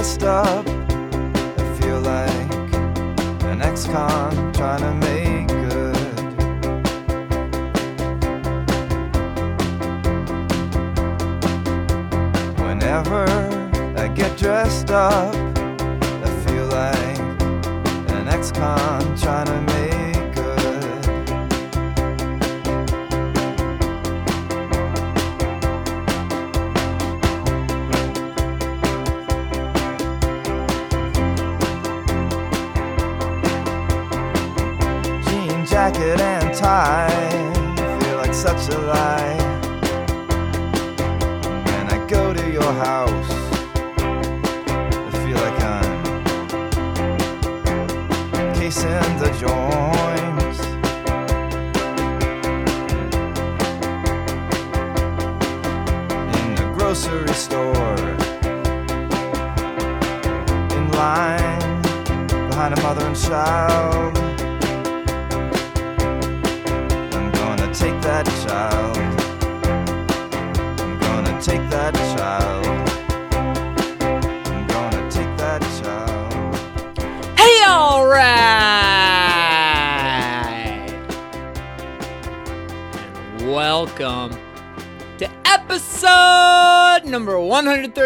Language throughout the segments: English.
Dressed up, I feel like an ex-con trying to make good. Whenever I get dressed up,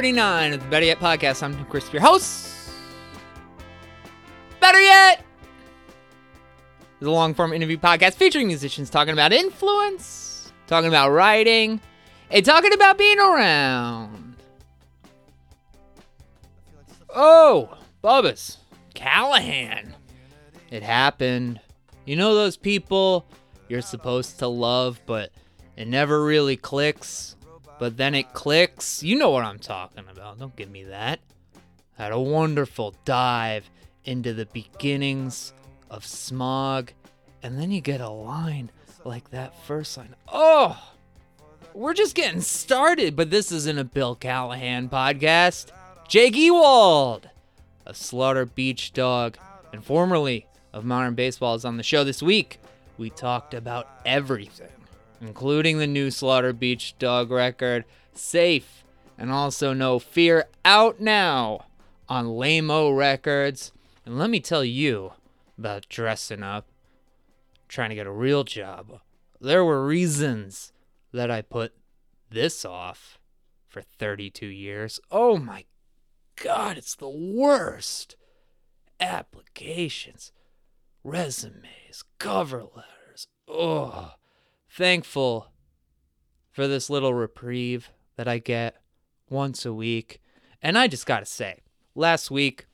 139 of the Better Yet podcast. I'm Chris, your host. Better Yet is a long form interview podcast featuring musicians talking about influence, talking about writing, and talking about being around. Oh, Bubba's. Callahan. It happened. You know those people you're supposed to love, but it never really clicks? But then it clicks? You know what I'm talking about. Don't give me that. Had a wonderful dive into the beginnings of smog, and then you get a line like that first line. Oh! We're just getting started, but this isn't a Bill Callahan podcast. Jake Ewald of Slaughter Beach Dog and formerly of Modern Baseball is on the show this week. We talked about everything, including the new Slaughter Beach Dog record, Safe, and also No Fear, out now on Lame-O Records. And let me tell you about dressing up, trying to get a real job. There were reasons that I put this off for 32 years. Oh my God, it's the worst. Applications, resumes, cover letters. Oh, thankful for this little reprieve that I get once a week. And I just gotta say, last week,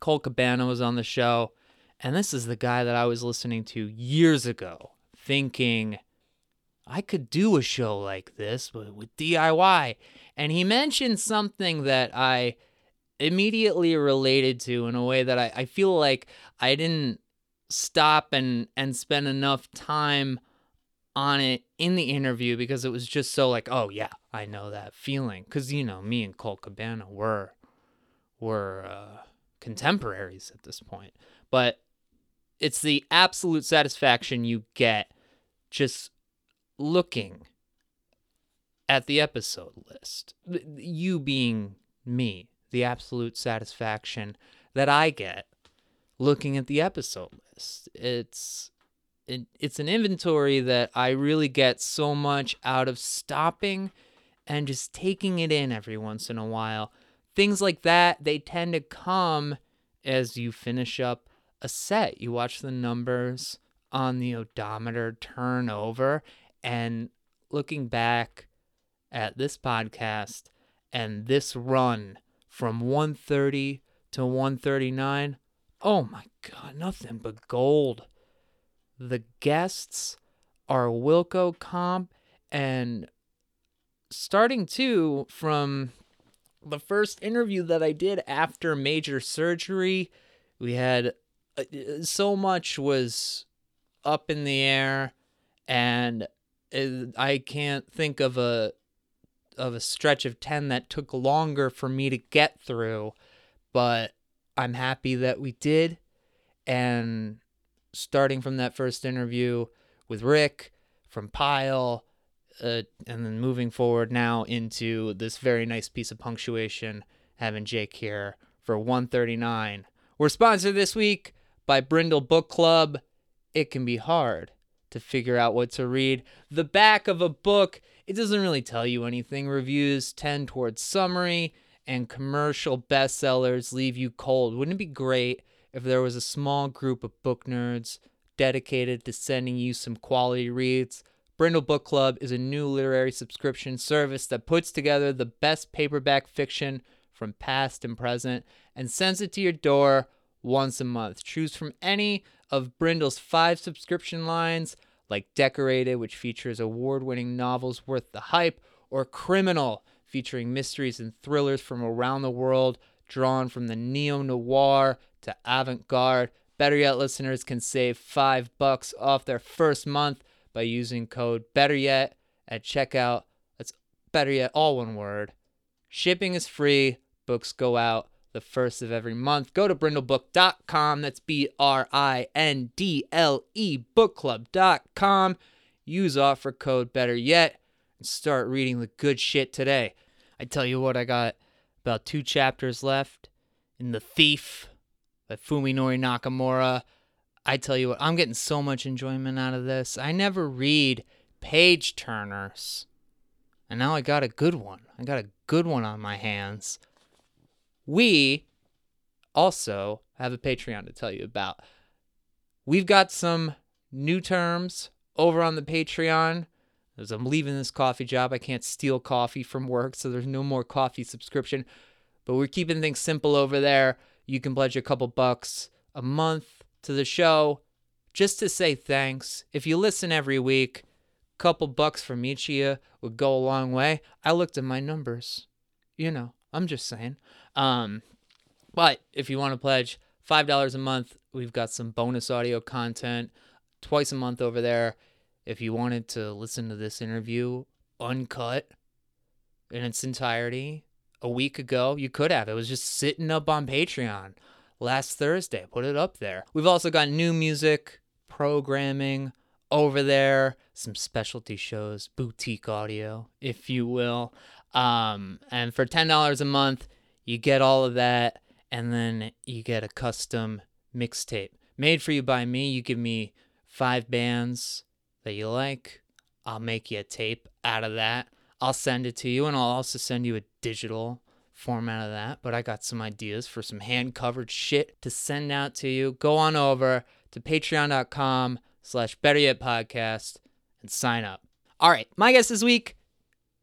Cole Cabana was on the show, and this is the guy that I was listening to years ago, thinking I could do a show like this with DIY. And he mentioned something that I immediately related to in a way that I, I feel like I didn't stop and, and spend enough time on it in the interview because it was just so like, oh yeah, I know that feeling. Cause you know, me and Cole Cabana were were uh, contemporaries at this point. But it's the absolute satisfaction you get just looking at the episode list. You being me, the absolute satisfaction that I get looking at the episode list. It's it, it's an inventory that I really get so much out of stopping and just taking it in every once in a while. Things like that, they tend to come as you finish up a set. You watch the numbers on the odometer turn over and looking back at this podcast and this run from 130 to 139, oh my God, nothing but gold. The guests are Wilco Comp and starting too from the first interview that I did after major surgery, we had uh, so much was up in the air and uh, I can't think of a of a stretch of 10 that took longer for me to get through, but I'm happy that we did. And starting from that first interview with Rick from Pile, uh, and then moving forward now into this very nice piece of punctuation, having Jake here for 139. We're sponsored this week by Brindle Book Club. It can be hard to figure out what to read. The back of a book, it doesn't really tell you anything. Reviews tend towards summary, and commercial bestsellers leave you cold. Wouldn't it be great if there was a small group of book nerds dedicated to sending you some quality reads? Brindle Book Club is a new literary subscription service that puts together the best paperback fiction from past and present and sends it to your door once a month. Choose from any of Brindle's five subscription lines, like Decorated, which features award winning novels worth the hype, or Criminal, featuring mysteries and thrillers from around the world, drawn from the neo noir to avant garde. Better yet, listeners can save five bucks off their first month by using code Better Yet at checkout. That's Better Yet, all one word. Shipping is free. Books go out the first of every month. Go to brindlebook.com. That's B R I N D L E bookclub.com. Use offer code Better Yet and start reading the good shit today. I tell you what, I got about two chapters left in The Thief by Fuminori Nakamura. I tell you what, I'm getting so much enjoyment out of this. I never read page turners. And now I got a good one. I got a good one on my hands. We also have a Patreon to tell you about. We've got some new terms over on the Patreon. As I'm leaving this coffee job, I can't steal coffee from work, so there's no more coffee subscription. But we're keeping things simple over there. You can pledge a couple bucks a month to the show just to say thanks. If you listen every week, a couple bucks from each of you would go a long way. I looked at my numbers. You know, I'm just saying. Um, but if you want to pledge $5 a month, we've got some bonus audio content twice a month over there. If you wanted to listen to this interview uncut in its entirety a week ago, you could have. It was just sitting up on Patreon last Thursday. Put it up there. We've also got new music, programming over there, some specialty shows, boutique audio, if you will. Um, and for $10 a month, you get all of that, and then you get a custom mixtape made for you by me. You give me five bands that you like. I'll make you a tape out of that. I'll send it to you, and I'll also send you a digital format of that. But I got some ideas for some hand covered shit to send out to you. Go on over to patreon.com slash better yet podcast and sign up. All right, my guest this week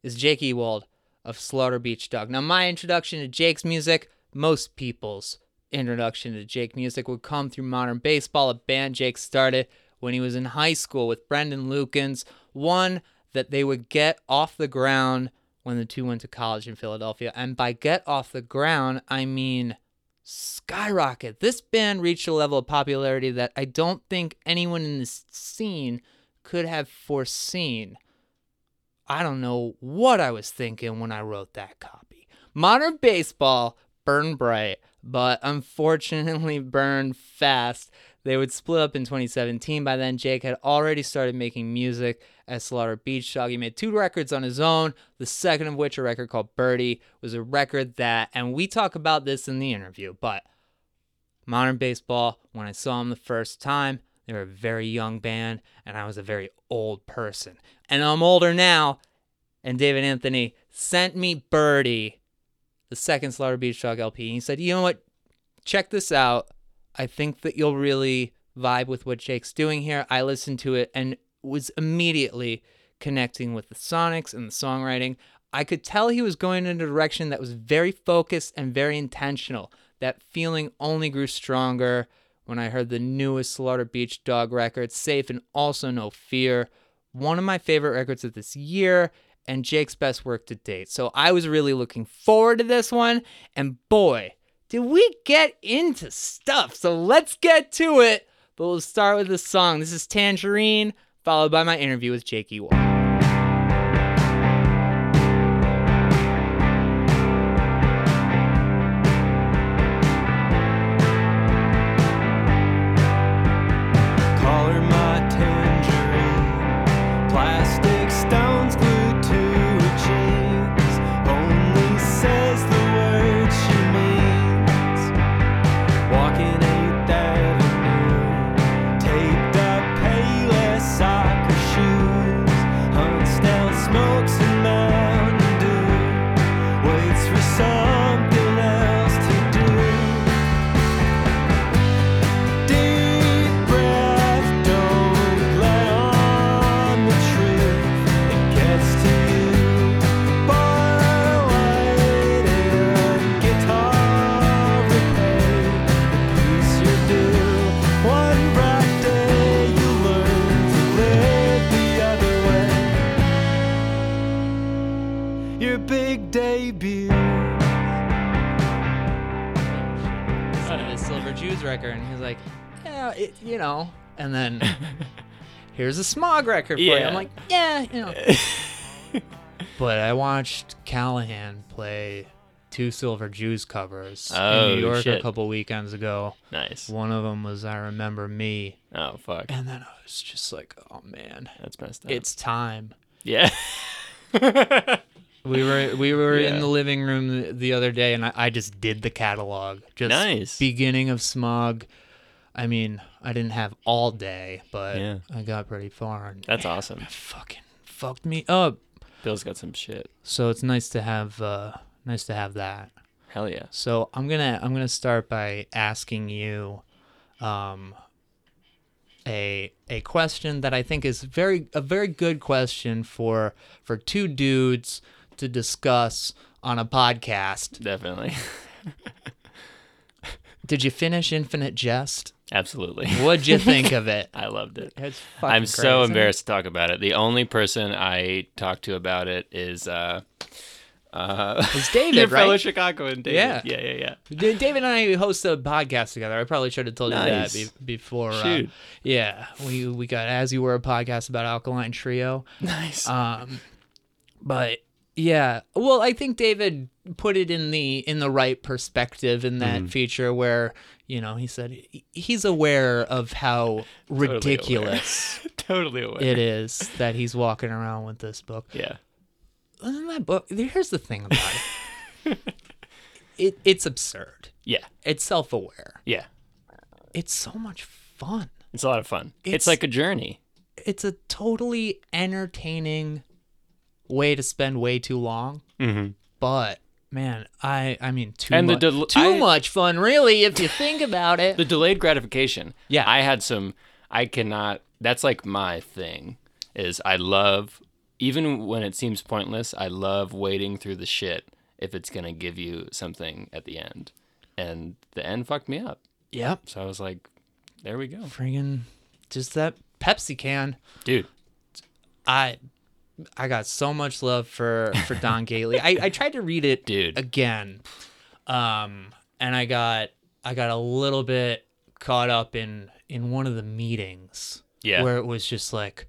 is Jake Ewald of Slaughter Beach Dog. Now, my introduction to Jake's music, most people's introduction to Jake music would come through modern baseball, a band Jake started when he was in high school with Brendan Lukens, one that they would get off the ground when the two went to college in Philadelphia. And by get off the ground, I mean skyrocket. This band reached a level of popularity that I don't think anyone in this scene could have foreseen. I don't know what I was thinking when I wrote that copy. Modern baseball burned bright, but unfortunately burned fast. They would split up in 2017. By then, Jake had already started making music at Slaughter Beach Dog. He made two records on his own, the second of which, a record called Birdie, was a record that, and we talk about this in the interview, but Modern Baseball, when I saw him the first time, they were a very young band, and I was a very old person. And I'm older now, and David Anthony sent me Birdie, the second Slaughter Beach Dog LP. And he said, You know what? Check this out. I think that you'll really vibe with what Jake's doing here. I listened to it and was immediately connecting with the sonics and the songwriting. I could tell he was going in a direction that was very focused and very intentional. That feeling only grew stronger when I heard the newest Slaughter Beach Dog record, Safe and Also No Fear. One of my favorite records of this year and Jake's best work to date. So I was really looking forward to this one. And boy, did we get into stuff. So let's get to it. But we'll start with the song. This is Tangerine, followed by my interview with Jake Ewald. Here's a Smog record for you. I'm like, yeah, you know. but I watched Callahan play two Silver Jews covers Oh, in New oh, York a couple weekends ago. Nice. One of them was I Remember Me. Oh fuck. And then I was just like, oh man, That's messed up. it's time. yeah. We were we were in the living room the, the other day, and I, I just did the catalog. Just Nice. beginning of Smog. I mean, I didn't have all day, but Yeah. I got pretty far. And That's man, awesome. it fucking fucked me up. Bill's got some shit. So it's nice to have uh, nice to have that. Hell yeah. So I'm gonna I'm gonna start by asking you, um, a a question that I think is very a very good question for for two dudes to discuss on a podcast. Definitely. Did you finish Infinite Jest? Absolutely. What'd you think of it? I loved it. It's I'm so embarrassed to talk about it. The only person I talk to about it is uh uh It's David, your right? fellow Chicagoan David. Yeah. Yeah, yeah, yeah. David and I host a podcast together. I probably should have told you that be- before. uh, yeah, we we got as you were a podcast about Alkaline Trio. Nice. Um, but yeah, well, I think David put it in the in the right perspective in that Mhm. feature where you know he said he's aware of how aware. ridiculous totally aware. it is that he's walking around with this book. Yeah. And that book. Here's the thing about it. it it's absurd. Yeah. It's self aware. Yeah. It's so much fun. It's a lot of fun. It's, It's- like a journey. It's a totally entertaining way to spend way too long. Mm-hmm. but man, I I mean too And the much del- too I- much fun, really, if you think about it. The delayed gratification. Yeah. I had some I cannot that's like my thing is I love even when it seems pointless, I love waiting through the shit if it's going to give you something at the end. And the end fucked me up. yep, So I was like, there we go. friggin' just that Pepsi can. Dude, I I got so much love for for Don Gately. I I tried to read it Dude. again, um, and I got I got a little bit caught up in in one of the meetings Yeah. where it was just like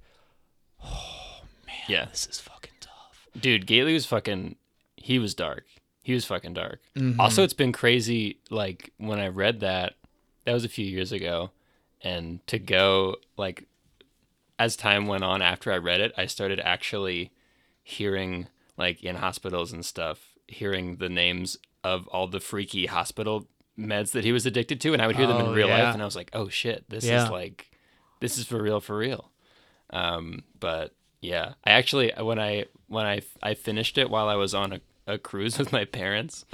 oh man, yeah. this is fucking tough. Dude, Gately was fucking he was dark. He was fucking dark. Mhm. Also, it's been crazy. Like when I read that, that was a few years ago, and to go like as time went on after I read it, I started actually hearing like in hospitals and stuff, hearing the names of all the freaky hospital meds that he was addicted to, and I would hear them Oh, in real yeah. life, and I was like, oh shit, this Yeah. is like, this is for real, for real. Um, but yeah, I actually when I when I I finished it while I was on a, a cruise with my parents,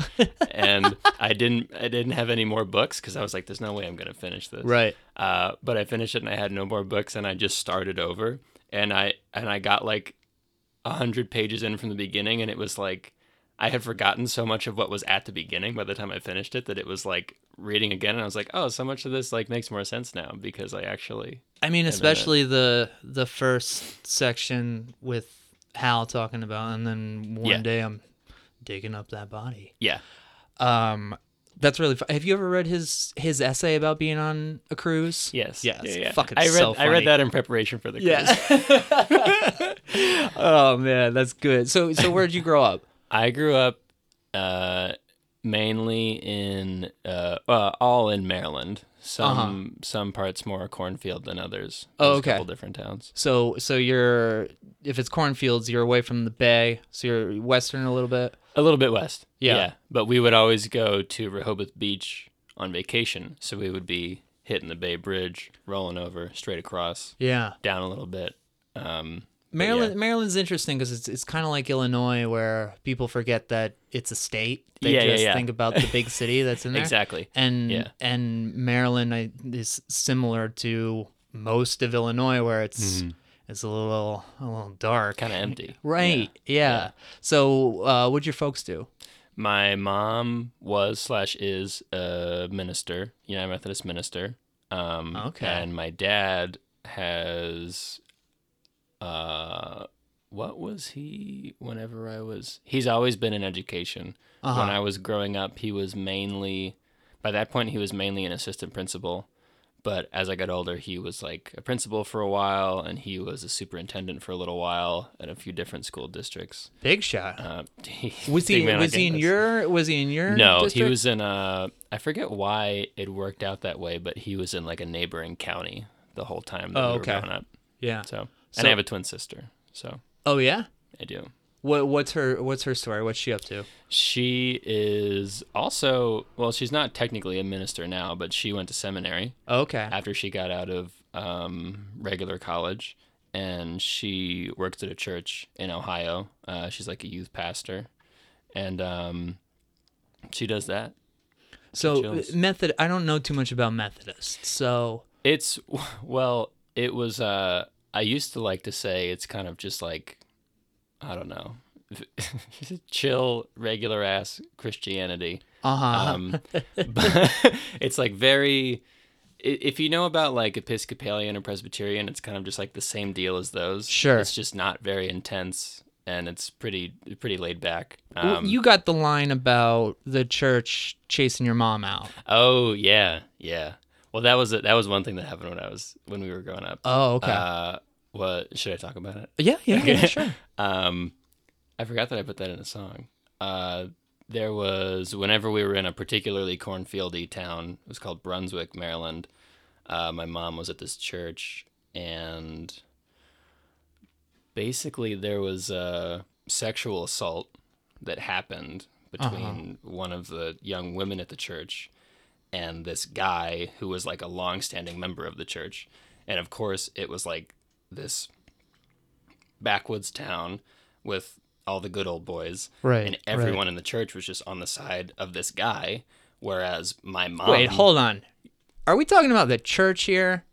and I didn't I didn't have any more books because I was like, there's no way I'm gonna finish this. Right. Uh, but I finished it and I had no more books and I just started over and I and I got like a hundred pages in from the beginning and it was like I had forgotten so much of what was at the beginning by the time I finished it that it was like reading again and I was like, oh, so much of this like makes more sense now because I actually I mean, especially the the first section with Hal talking about, and then one Yeah. day I'm digging up that body. yeah Um, that's really. Fu- Have you ever read his his essay about being on a cruise? yes Yes, yeah, yeah. fucking I read so I read funny. that in preparation for the cruise. Yeah. oh man, that's good. So so where'd you grow up? I grew up uh, mainly in uh, uh, all in Maryland. Some some parts more cornfield than others. Uh-huh. Oh, There's okay. A couple different towns. So so you're if it's cornfields, you're away from the bay, so you're western a little bit. A little bit west. Yeah. yeah. But we would always go to Rehoboth Beach on vacation, so we would be hitting the Bay Bridge, rolling over straight across, Yeah. down a little bit. Um, Maryland, yeah. Maryland's interesting because it's it's kind of like Illinois, where people forget that it's a state. They Yeah, just yeah. think about the big city that's in there. Exactly. And and Maryland is similar to most of Illinois, where it's it's a little a little dark, Kind of empty. Right. Yeah. So, uh, what'd your folks do? My mom was slash is a minister, United Methodist minister. Um, Okay. And my dad has, uh, what was he? Whenever I was, he's always been in education. Uh-huh. When I was growing up, he was mainly by that point he was mainly an assistant principal. But as I got older, he was like a principal for a while, and he was a superintendent for a little while at a few different school districts. Big shot. Uh, was big he man was he in your was he in your No, he was in uh I forget why it worked out that way, but he was in like a neighboring county the whole time that Oh, we were okay. growing up. yeah. So, and So- I have a twin sister, so Oh yeah. I do. What what's her what's her story? What's she up to? She is also well, she's not technically a minister now, but she went to seminary Okay. after she got out of um, regular college, and she works at a church in Ohio. Uh, she's like a youth pastor, and um, she does that. So method. I don't know too much about Methodists. So It's well, it was. Uh, I used to like to say it's kind of just like, I don't know, chill, regular ass Christianity. uh huh. Um, but it's like very. If you know about like Episcopalian or Presbyterian, it's kind of just like the same deal as those. Sure. It's just not very intense, and it's pretty pretty laid back. Well, Um, you got the line about the church chasing your mom out. oh yeah, yeah. Well, that was it. That was one thing that happened when I was when we were growing up. Oh okay. Uh, what should I talk about it? yeah yeah yeah sure. Um, I forgot that I put that in a song. Uh, there was whenever we were in a particularly cornfieldy town. It was called Brunswick, Maryland. Uh, my mom was at this church, and basically there was a sexual assault that happened between one of the young women at the church and this guy who was like a long-standing member of the church. And of course, it was like this backwoods town with all the good old boys, Right, and everyone in the church was just on the side of this guy. Whereas my mom, Wait, hold on. Are we talking about the church here?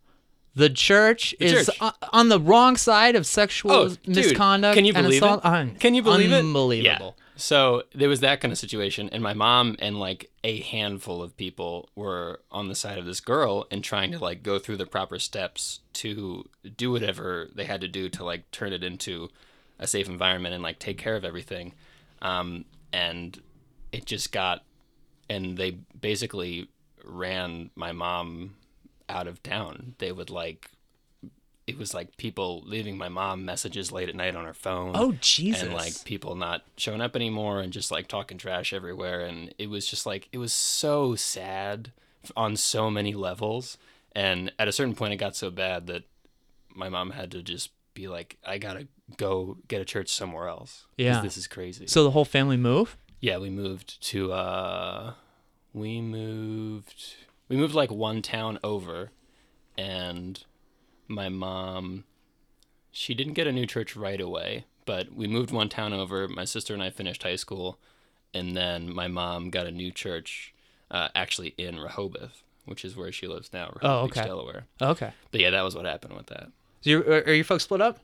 The church is church. on the wrong side of sexual Oh, dude, misconduct can you believe it? Un- Can you believe it? Unbelievable. So there was that kind of situation, and my mom and like a handful of people were on the side of this girl and trying to like go through the proper steps to do whatever they had to do to like turn it into a safe environment and like take care of everything. Um, and it just got, and they basically ran my mom out of town. They would like, it was like people leaving my mom messages late at night on her phone Oh Jesus! and like people not showing up anymore and just like talking trash everywhere and it was just like it was so sad on so many levels and at a certain point it got so bad that my mom had to just be like i gotta go get a church somewhere else." Yeah. this is crazy so the whole family move. yeah we moved to uh we moved we moved like one town over and my mom she didn't get a new church right away but we moved one town over my sister and i finished high school and then my mom got a new church uh, actually in rehoboth which is where she lives now rehoboth Oh, Beach, okay. delaware Okay. but yeah that was what happened with that So you are your folks split up?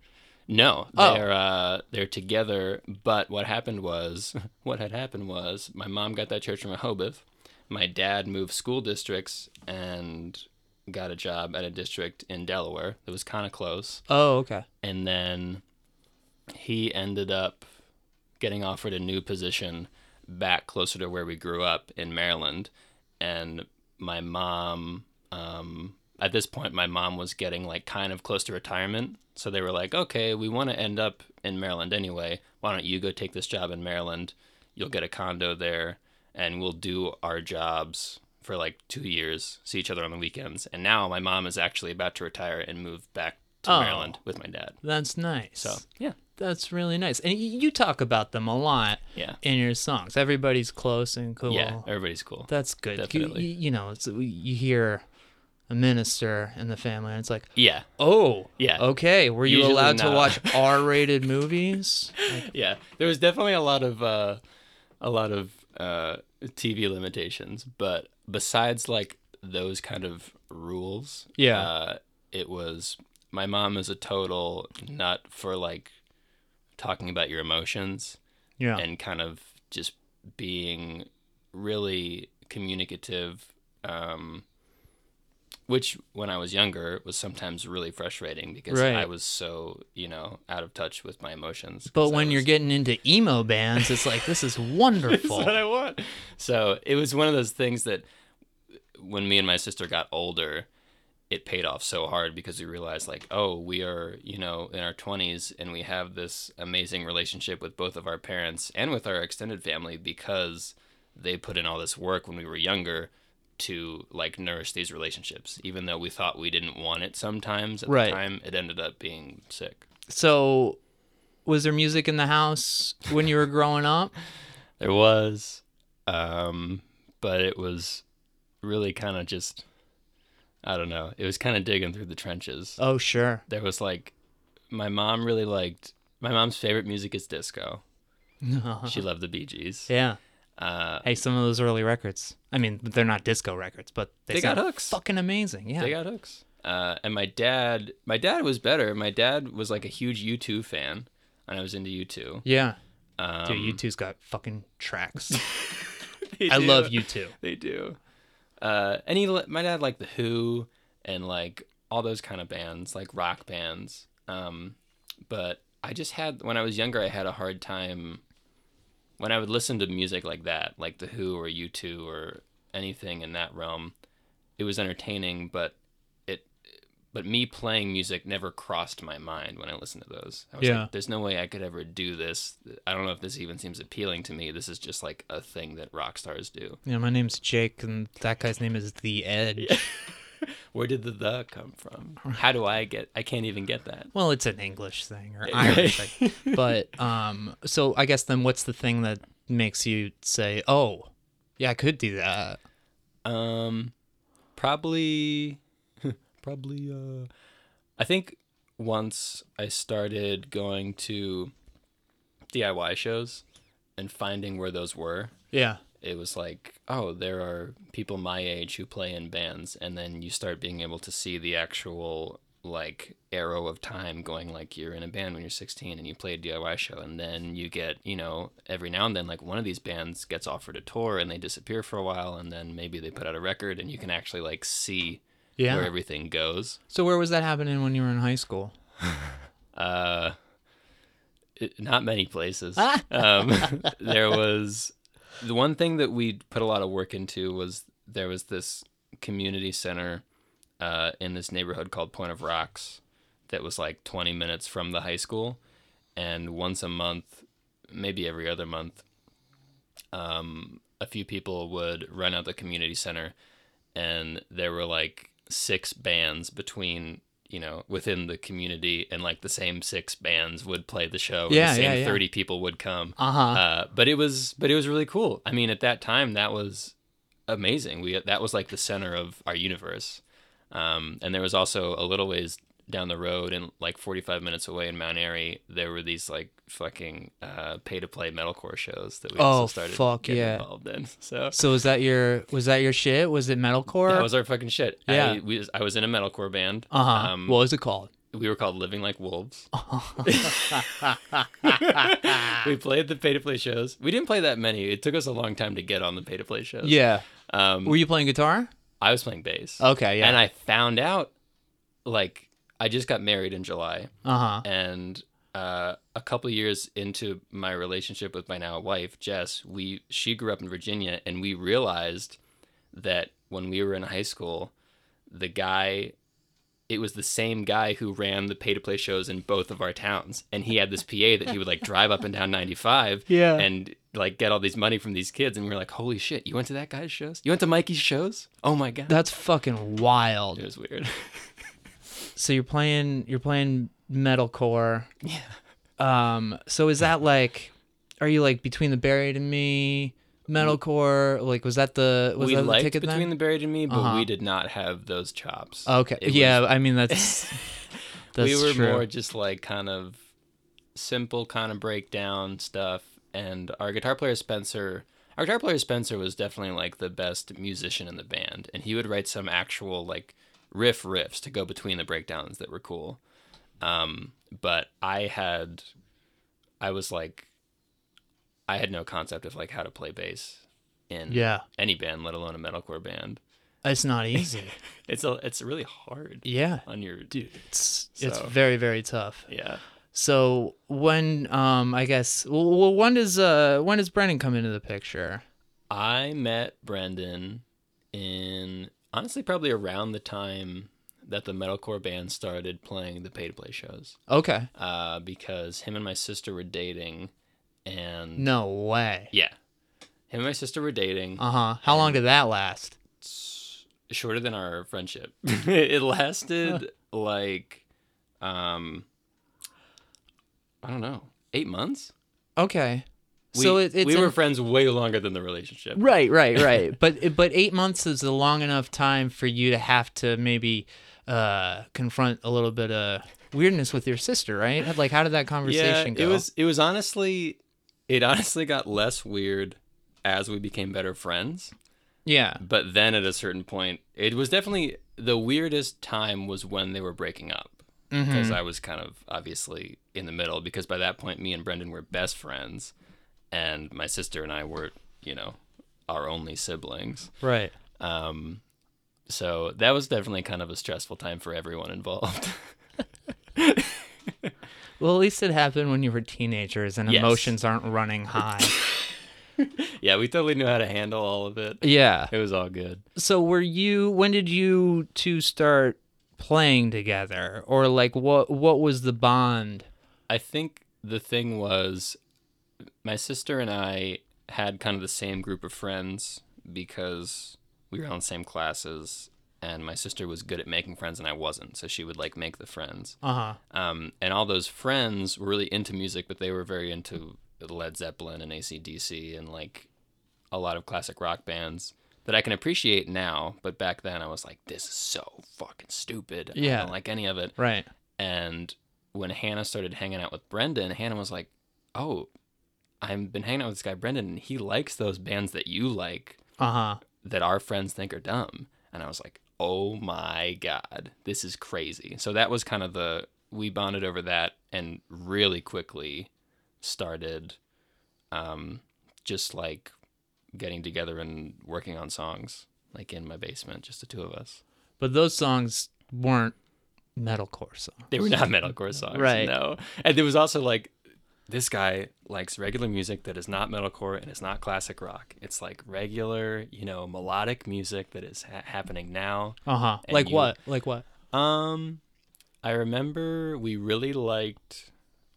no, Oh. they're uh, they're together. But what happened was, what had happened was, my mom got that church in Rehoboth. My dad moved school districts and got a job at a district in Delaware that was kind of close. Oh okay. And then he ended up getting offered a new position back closer to where we grew up in Maryland. And my mom, um, at this point, my mom was getting like kind of close to retirement. So they were like, okay, we want to end up in Maryland anyway. Why don't you go take this job in Maryland? You'll get a condo there and we'll do our jobs for like two years, see each other on the weekends. And now my mom is actually about to retire and move back to Oh. Maryland with my dad. That's nice. So yeah, that's really nice. And you talk about them a lot yeah, in your songs. Everybody's close and cool. yeah. Everybody's cool. That's good. You- Definitely. You, you know, it's, you hear a minister in the family, and it's like, Yeah, oh, Yeah. okay. Were you Usually allowed to watch R-rated movies? yeah. There was definitely a lot of uh, a lot of uh, TV limitations, but besides like those kind of rules, Yeah. uh, it was my mom is a total nut for like talking about your emotions Yeah. and kind of just being really communicative um which when i was younger was sometimes really frustrating because Right. i was so you know out of touch with my emotions But when you're getting into emo bands, it's like this is That's wonderful. what I want. So it was one of those things that when me and my sister got older, it paid off so hard because we realized like, oh, we are, you know, in our 20s and we have this amazing relationship with both of our parents and with our extended family because they put in all this work when we were younger to like nourish these relationships. Even though we thought we didn't want it sometimes at Right. the time, it ended up being sick. So, was there music in the house when you were growing up? There was, um, but it was really kind of just, I don't know. It was kind of digging through the trenches. Oh, sure. There was like, my mom really liked. My mom's favorite music is disco. She loved the Bee Gees. yeah. Uh, Hey, some of those early records. I mean, they're not disco records, but they, They got hooks. Fucking amazing. Yeah. They got hooks. Uh, and my dad, my dad was better. My dad was like a huge U2 fan, and I was into U2. yeah. Um, Dude, U2's got fucking tracks. I do. love U2. They do. Uh, and he, my dad liked the Who and like all those kind of bands, like rock bands. Um, but I just had when I was younger, I had a hard time when I would listen to music like that, like the Who or U2 or anything in that realm. It was entertaining, but it, but me playing music never crossed my mind when I listened to those. I was Yeah. like, "There's no way I could ever do this. I don't know if this even seems appealing to me. This is just like a thing that rock stars do." Yeah, my name's Jake, and that guy's name is The Edge. Where did the the come from? How do I get? I can't even get that. Well, it's an English thing or Irish thing. But um, so I guess then what's the thing that makes you say, "Oh, yeah, I could do that"? Um, probably, probably. Uh, I think once I started going to DIY shows and finding where those were, Yeah. It was like, oh, there are people my age who play in bands, and then you start being able to see the actual like arrow of time going like you're in a band when you're 16 and you play a DIY show and then you get you know every now and then like one of these bands gets offered a tour and they disappear for a while and then maybe they put out a record and you can actually like see Yeah. where everything goes So where was that happening when you were in high school? uh it, not many places um there was the one thing that we put a lot of work into was there was this community center uh in this neighborhood called Point of Rocks that was like 20 minutes from the high school. And once a month maybe every other month um a few people would run out the community center. And there were like six bands between you know within the community and like the same six bands would play the show and Yeah, the same yeah, yeah. 30 people would come Uh-huh. uh, but it was but it was really cool i mean at that time that was amazing we that was like the center of our universe um, and there was also a little ways down the road and like 45 minutes away in Mount Airy, there were these like fucking uh, pay to play metalcore shows that we Oh, also started fuck, getting yeah. involved in. So So was that your was that your shit? Was it metalcore? that was our fucking shit. Yeah. I, we, I was in a metalcore band. uh huh. Um, what was it called? we were called Living Like Wolves. we played the pay to play shows. We didn't play that many. It took us a long time to get on the pay to play shows. Yeah. Um, Were you playing guitar? I was playing bass. Okay. Yeah. And I found out, like, I just got married in July, uh huh. and uh, a couple years into my relationship with my now wife, Jess, we she grew up in Virginia, and we realized that when we were in high school, the guy. It was the same guy who ran the pay to play shows in both of our towns. And he had this PA that he would like drive up and down 95 Yeah. and like get all these money from these kids. And we were like, holy shit, you went to that guy's shows? You went to Mikey's shows? Oh my God. That's fucking wild. It was weird. So you're playing you're playing metalcore. Yeah. Um. So is that like, are you like between the buried and me metalcore? Like was that the was we that the liked ticket Between then? the Buried and Me, but Uh-huh. we did not have those chops. Okay. It yeah. was- I mean that's that's we were true. more just like kind of simple kind of breakdown stuff. And our guitar player Spencer, our guitar player Spencer was definitely like the best musician in the band, and he would write some actual like riff riffs to go between the breakdowns that were cool. Um, but I had, I was like, I had no concept of like how to play bass in Yeah. any band, let alone a metalcore band. It's not easy. It's a, it's really hard yeah. on your Dude, it's it's very very tough. yeah. So when um I guess well, well when does uh when does Brendan come into the picture? I met Brendan in honestly probably around the time that the metalcore band started playing the pay to play shows. Okay. Uh, because him and my sister were dating, and No way. yeah, him and my sister were dating. Uh huh. How long did that last? shorter than our friendship. it lasted like um I don't know, 8 months? Okay. We, so it, it's we were an- friends way longer than the relationship. right, right, right. but but eight months is a long enough time for you to have to maybe uh, confront a little bit of weirdness with your sister, right? Like, how did that Yeah, conversation go? it was it was honestly it honestly got less weird as we became better friends. Yeah. But then at a certain point, it was definitely the weirdest time was when they were breaking up. Mm-hmm. Because I was kind of obviously in the middle. Because by that point, me and Brendan were best friends, and my sister and I were, you know, our only siblings. Right. Um, so that was definitely kind of a stressful time for everyone involved. Well, at least it happened when you were teenagers and Yes. emotions aren't running high. yeah, we totally knew how to handle all of it. yeah. It was all good. So were you when did you two start playing together or like what what was the bond? I think the thing was my sister and I had kind of the same group of friends because we were on the same classes and my sister was good at making friends and I wasn't. So she would like make the friends. Uh-huh. Um, and all those friends were really into music, but they were very into Led Zeppelin and ACDC and like a lot of classic rock bands that I can appreciate now. But back then I was like, this is so fucking stupid. I Yeah. don't like any of it. Right. And when Hannah started hanging out with Brendan, Hannah was like, "Oh, I've been hanging out with this guy Brendan, and he likes those bands that you like Uh-huh. that our friends think are dumb." And I was like, "Oh my god, this is crazy." So that was kind of the we bonded over that, and really quickly started, um, just like getting together and working on songs, like in my basement, just the two of us. But those songs weren't metalcore songs. They were not metalcore songs, Right. No, and there was also like, this guy likes regular music that is not metalcore and it's not classic rock. It's like regular, you know, melodic music that is ha- happening now. Uh-huh. Like you- what? Like what? Um, I remember we really liked,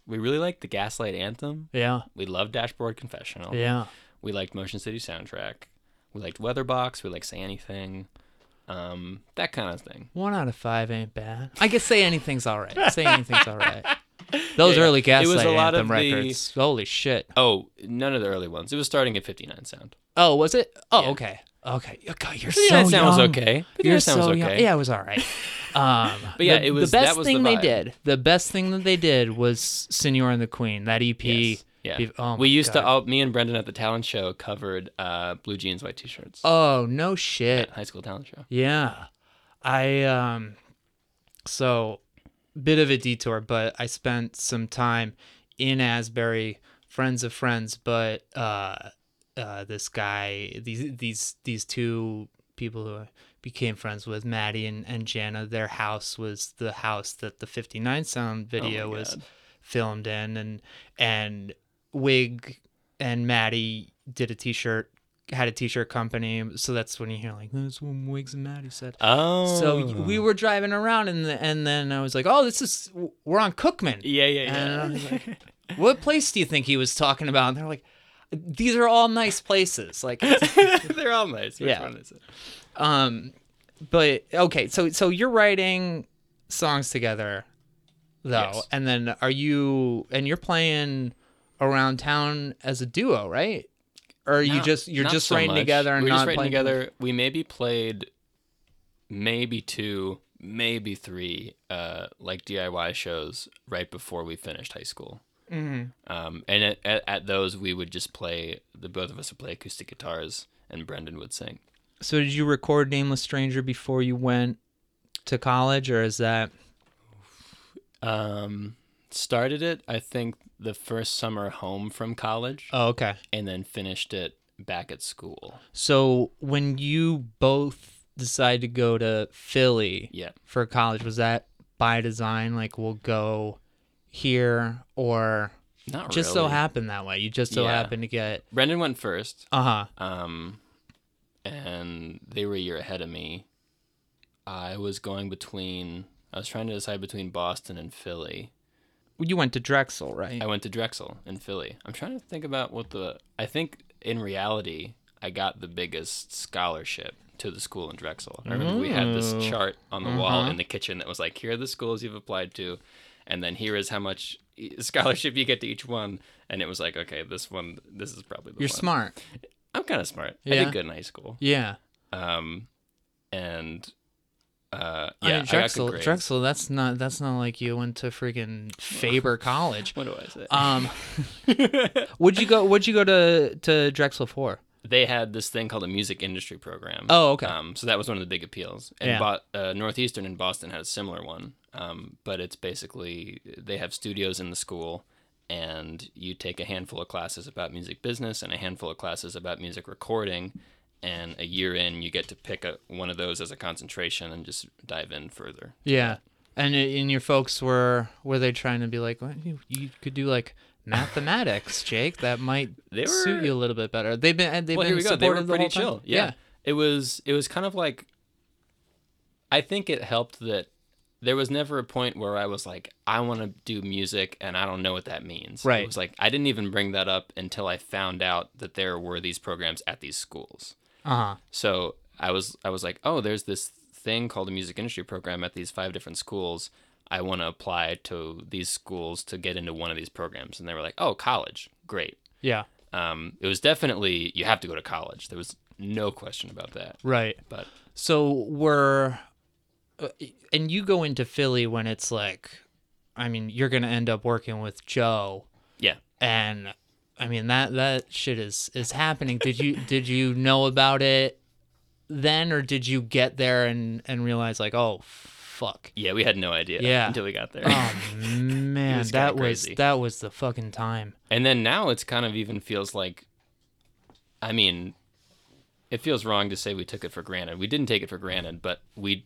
we really liked the Gaslight Anthem. Yeah. We loved Dashboard Confessional. Yeah. We liked Motion City Soundtrack. We liked Weatherbox. We liked Say Anything. Um, that kind of thing. One out of five ain't bad. I guess say anything's all right. Say anything's all right. Those Yeah, early yeah. It was Gaslight a lot Anthem of the- records. Holy shit. Oh, none of the early ones. It was starting at 59 Sound. Oh, was it? Oh, Yeah. okay. Okay. Oh, God, you're 59 so Sound was okay. 59 You're Sound was so okay. young. Yeah, it was all right. Um, But yeah, the, it was- the that best was the thing they did. The best thing that they did was Senor and the Queen. That EP. Yes. Yeah. oh we used God. to, all, me and Brendan at the talent show covered uh, blue jeans, white t shirts. Oh no shit. High school talent show. Yeah. I um so bit of a detour, but I spent some time in Asbury, friends of friends, but uh uh this guy these these these two people who I became friends with, Maddie and, and Jana, their house was the house that the 59 sound video Oh was God. filmed in and and Wig and Maddie did a t-shirt had a t-shirt company so that's when you hear like that's what Wigs and Maddie said Oh. so we were driving around and the, and then I was like oh this is we're on Cookman Yeah, yeah, yeah. was like what place do you think he was talking about and they're like these are all nice places like They're all nice. Which Yeah. one is it? um but okay so so you're writing songs together though Yes. and then are you and you're playing around town as a duo right or are you Not- just you're just so writing much. together and we're not just writing playing together. We maybe played maybe two, maybe three, uh, like DIY shows right before we finished high school. Mhm. Um, and at, at, at those, we would just play. The both of us would play acoustic guitars, and Brendan would sing. so did you record nameless ranger before you went to college or is that Um, started it, I think, the first summer home from college, oh okay and then finished it back at school. so when you both decided to go to philly Yeah. for college was that by design like we'll go here or Not really? just so happened that way you just so Yeah. happened to get Brendan went first. uh-huh Um, and they were a year ahead of me. I was going between. I was trying to decide between Boston and Philly. You went to Drexel, right? I went to Drexel in Philly. I'm trying to think about what the. I think in reality, I got the biggest scholarship to the school in Drexel. I remember we had this chart on the wall Uh-huh. in the kitchen that was like, here are the schools you've applied to, and then here is how much scholarship you get to each one. And it was like, okay, this one, this is probably the You're one. smart. I'm kind of smart. I did good in high school. Yeah. Um, and uh, I yeah, mean, Drexel. I got good grades. Drexel. That's not. That's not like you went to freaking Faber College. What do I say? Um, would you go? Would you go to to Drexel for? they had this thing called a music industry program. Oh, okay. Um, so that was one of the big appeals. And Yeah. Bo- uh, Northeastern in Boston had a similar one. Um, but it's basically they have studios in the school, and you take a handful of classes about music business and a handful of classes about music recording. And a year in, you get to pick a, one of those as a concentration and just dive in further. Yeah. And uh, and your folks were were they trying to be like well, you, you could do like mathematics, Jake? That might They suit you a little bit better. They've been they've well, been go. They were supportive the pretty time? chill. Yeah. It was it was kind of like I think it helped that there was never a point where I was like, I want to do music and I don't know what that means. Right. It was like I didn't even bring that up until I found out that there were these programs at these schools. Uh huh. So I was I was like, oh, there's this thing called a music industry program at these five different schools. I want to apply to these schools to get into one of these programs, and they were like, oh, college, great. Yeah. Um, it was definitely you have to go to college. There was no question about that. Right. But So we're, uh, and you go into Philly when it's like, I mean, you're gonna end up working with Joe, yeah, and I mean that that shit is is happening. Did you did you know about it then, or did you get there and and realize like, oh fuck, yeah, we had no idea Yeah. until we got there. oh man, was that was crazy. that was the fucking time. and then now it's kind of even feels like, I mean, it feels wrong to say we took it for granted. We didn't take it for granted, but we.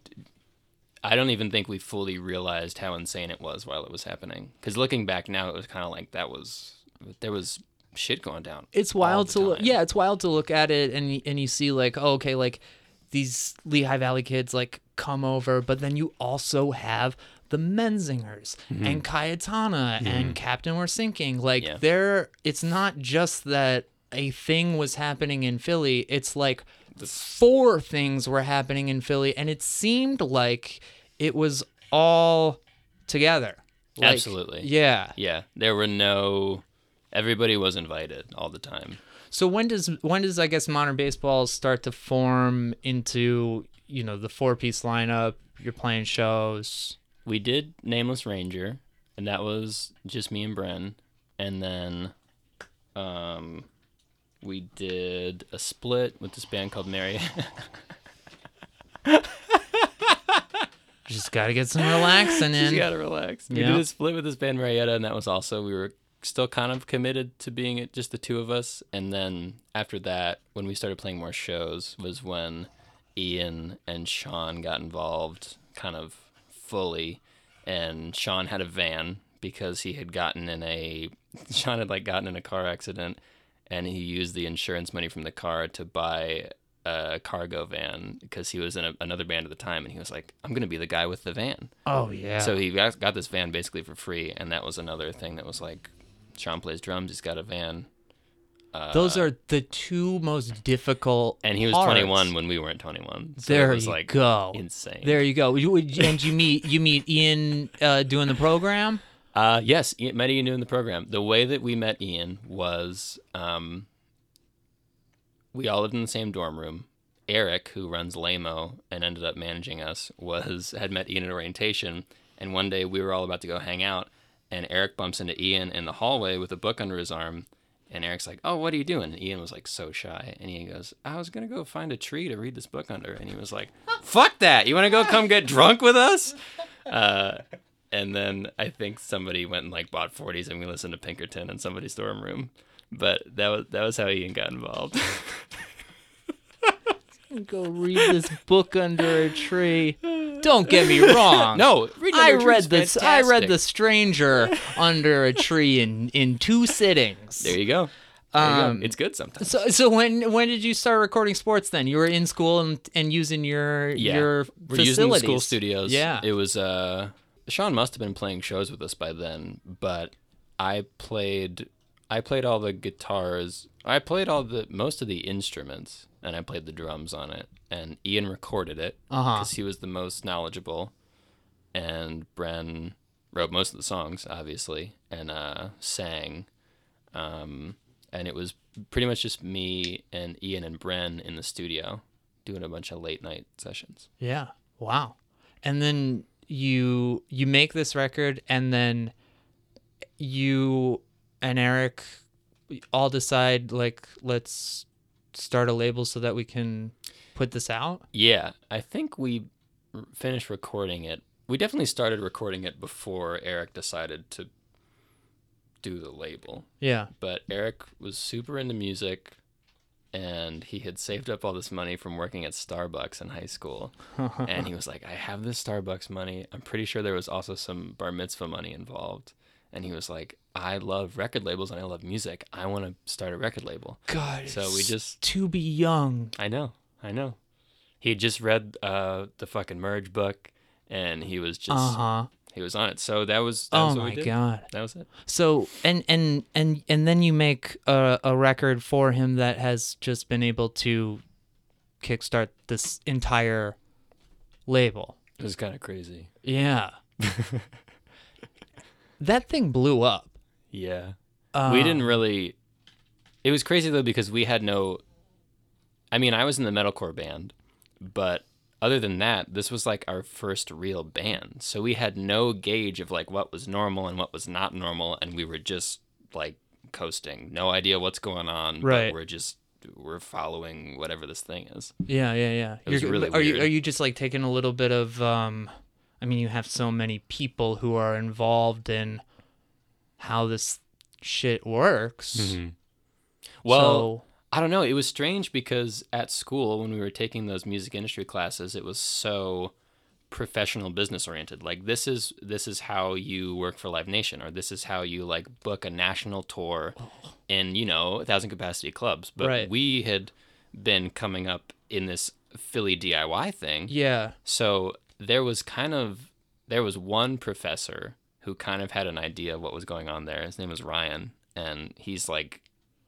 I don't even think we fully realized how insane it was while it was happening. Because looking back now, it was kind of like that was there was shit going down. it's wild to look yeah it's wild to look at it and and you see like oh, okay like these lehigh valley kids like come over but then you also have the menzingers mm-hmm. and cayetana mm-hmm. and captain we're sinking like Yeah. they're it's not just that a thing was happening in philly it's like four things were happening in philly and it seemed like it was all together Like, Absolutely. yeah Yeah, there were no. Everybody was invited all the time. So when does when does I guess modern baseball start to form into you know the four piece lineup? You're playing shows. We did Nameless Ranger, and that was just me and Bren. And then um, we did a split with this band called Mary. Just got to get some relaxing Just in. gotta relax. We Yeah. did a split with this band Marietta, and that was also we were still kind of committed to being just the two of us. And then after that, when we started playing more shows, was when Ian and Sean got involved, kind of fully. And Sean had a van because he had gotten in a Sean had like gotten in a car accident, and he used the insurance money from the car to buy a cargo van because he was in a, another band at the time, and he was like, "I'm gonna be the guy with the van." Oh yeah. So he got, got this van basically for free, and that was another thing that was like, Sean plays drums, he's got a van, those are the two most difficult. and he was parts. 21 when we weren't 21. So There it was you like go. insane. There you go. And you meet you meet Ian uh, doing the program. Uh, yes, Ian, met Ian doing the program. The way that we met Ian was, um, we all lived in the same dorm room. Eric, who runs Lame-O and ended up managing us, was had met Ian at orientation, and one day we were all about to go hang out, and Eric bumps into Ian in the hallway with a book under his arm, and Eric's like, "Oh, what are you doing?" And Ian was like so shy, and Ian goes, "I was gonna go find a tree to read this book under," and he was like, "Fuck that! You want to go come get drunk with us?" Uh, and then I think somebody went and like bought 40s and we listened to Pinkerton in somebody's dorm room. But that was that was how Ian got involved. Go read this book under a tree. Don't get me wrong. no, reading I under read this. I read. The Stranger under a tree in in two sittings. There you go. There you go. Um, it's good sometimes. So so when when did you start recording sports? Then you were in school and and using your Yeah. your We're using facilities. school studios. Yeah. It was uh Sean must have been playing shows with us by then, but I played I played all the guitars. I played all the most of the instruments and I played the drums on it. And Ian recorded it Uh-huh. because he was the most knowledgeable. And Bren wrote most of the songs, obviously, and uh, sang. Um, and it was pretty much just me and Ian and Bren in the studio doing a bunch of late night sessions. Yeah. Wow. And then you you make this record and then you and Eric all decide like let's start a label so that we can put this out. Yeah, I think we r- finished recording it. We definitely started recording it before Eric decided to do the label. Yeah. But Eric was super into music and he had saved up all this money from working at Starbucks in high school. and he was like, I have this Starbucks money. I'm pretty sure there was also some bar mitzvah money involved. And he was like, I love record labels and I love music. I want to start a record label. God. So we just- to be young. I know, I know. He had just read uh, the fucking merge book, and he was just Uh-huh. he was on it. So that was that was Oh what we my did. god. That was it. So and and and and then you make a, a record for him that has just been able to kickstart this entire label. It was kind of crazy. Yeah. that thing blew up. Yeah, Uh, we didn't really. It was crazy though because we had no. I mean, I was in the metalcore band, but other than that, this was like our first real band. So we had no gauge of like what was normal and what was not normal, and we were just like coasting. No idea what's going on. Right. But we're just we're following whatever this thing is. Yeah, yeah, yeah. It You're- really are you are you just like taking a little bit of um I mean you have so many people who are involved in how this shit works. Mm-hmm. Well, So- I don't know. It was strange because at school, when we were taking those music industry classes, it was so professional business oriented. Like this is this is how you work for Live Nation, or this is how you like book a national tour oh. in you know a thousand capacity clubs. But Right. we had been coming up in this Philly DIY thing, yeah. so there was kind of there was one professor who kind of had an idea of what was going on there. His name was Ryan, and he's like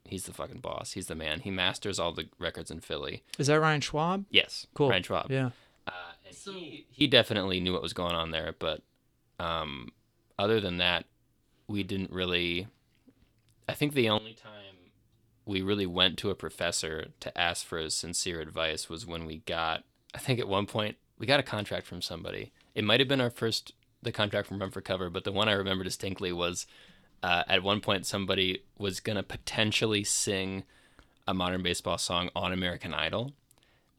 he's the fucking boss. He's the man. He masters all the records in Philly. Is that Ryan Schwabe? Yes, Cool. Ryan Schwabe. Yeah. Uh, and he he definitely knew what was going on there, but um, other than that, we didn't really. I think the only time we really went to a professor to ask for his sincere advice was when we got. I think at one point we got a contract from somebody. It might have been our first the contract from Run for Cover, but the one I remember distinctly was uh, at one point somebody was gonna potentially sing a modern baseball song on American Idol.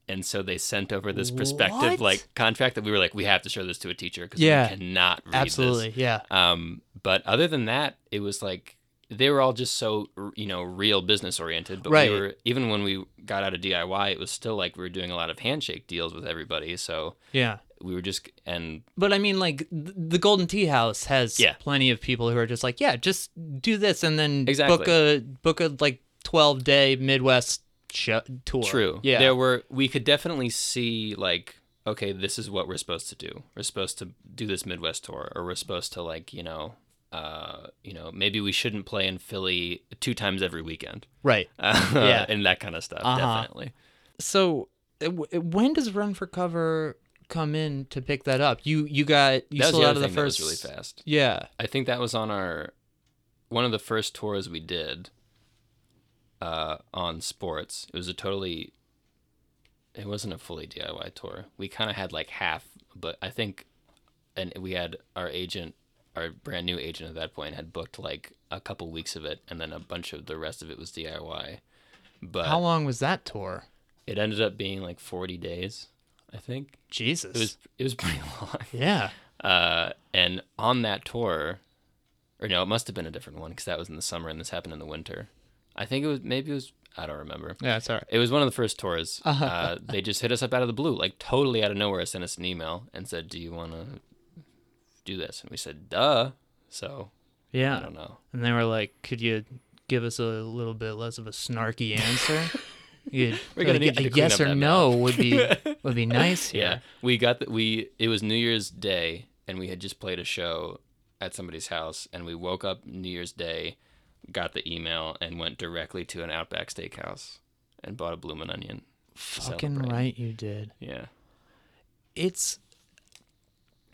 And so they sent over this prospective What? like contract that we were like, we have to show this to a teacher because Yeah. we cannot read Absolutely. this. Yeah. Um, but other than that, it was like they were all just so you know real business oriented. But Right. we were even when we got out of DIY, it was still like we were doing a lot of handshake deals with everybody. So Yeah. We were just and But I mean, like the Golden Tea House has Yeah. plenty of people who are just like, yeah, just do this and then exactly. book a book a like twelve day Midwest show, tour. True. Yeah. There were we could definitely see like okay, this is what we're supposed to do. We're supposed to do this Midwest tour, or we're supposed to like you know, uh, you know, maybe we shouldn't play in Philly two times every weekend. right. Uh, Yeah. and that kind of stuff. Uh-huh. Definitely. So uh, w- when does Run for Cover come in to pick that up? You you got you that sold out of the thing that was first. really fast. Yeah. I think that was on our one of the first tours we did uh, on sports. It was a totally. It wasn't a fully DIY tour. We kind of had like half, but I think, and we had our agent, our brand new agent at that point, had booked like a couple weeks of it, and then a bunch of the rest of it was DIY. But How long was that tour? it ended up being like forty days, I think. Jesus. It was it was pretty long. yeah. Uh, and on that tour, or no, it must have been a different one because that was in the summer and this happened in the winter. I think it was maybe it was I don't remember. Yeah, it's all right. It was one of the first tours. Uh, they just hit us up out of the blue, like totally out of nowhere, sent us an email and said, "Do you want to do this?" And we said, "Duh." So yeah, I don't know. And they were like, "Could you give us a little bit less of a snarky answer. You'd- We're gonna like, need a yes or no mouth. would be would be nice. Here. Yeah, we got that. we. It was New Year's Day, and we had just played a show at somebody's house, and we woke up New Year's Day, got the email, and went directly to an Outback Steakhouse and bought a bloomin' onion. Fucking right, you did. Yeah, It's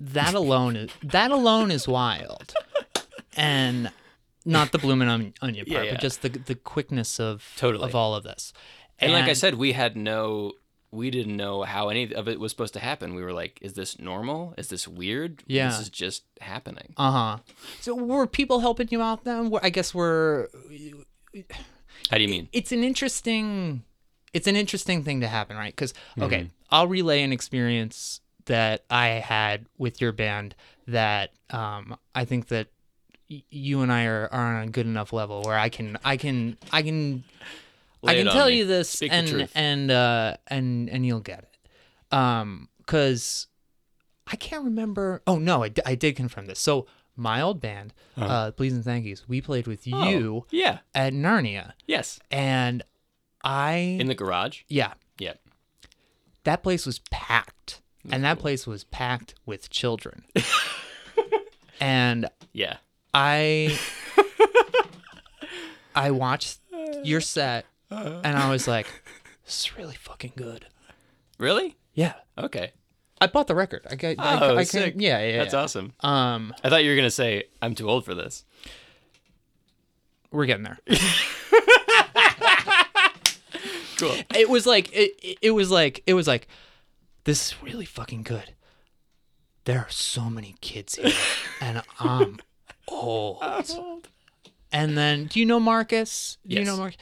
that alone is that alone is wild, and not the bloomin' onion, onion Yeah, part, yeah. but just the the quickness of Totally. of all of this. And, like I said, we had no. We didn't know how any of it was supposed to happen. We were like, "Is this normal? Is this weird? Yeah. this is just happening." uh huh. So were people helping you out then? I guess we're. How do you mean? It's an interesting. It's an interesting thing to happen, right? Because okay, Mm-hmm. I'll relay an experience that I had with your band that um, I think that y- you and I are, are on a good enough level where I can I can I can I can tell me. you this Speak and and uh and and you'll get it. Um cuz I can't remember. Oh no, I, d- I did confirm this. So my old band, uh Please and Thank Yous, we played with Oh, you yeah. at Narnia Yes. and I In the garage. yeah, Yeah. that place was packed. And that place was packed with children. and Yeah. I I watched your set and I was like, this is really fucking good. Really? Yeah. Okay. I bought the record. I got Oh, I, I sick. Can, yeah, yeah. That's yeah. awesome. Um I thought you were gonna say I'm too old for this. we're getting there. Cool. it was like it, it- was like it was like this is really fucking good. There are so many kids here and I'm old. And then do you know Marcus? Do you Yes. know Marcus?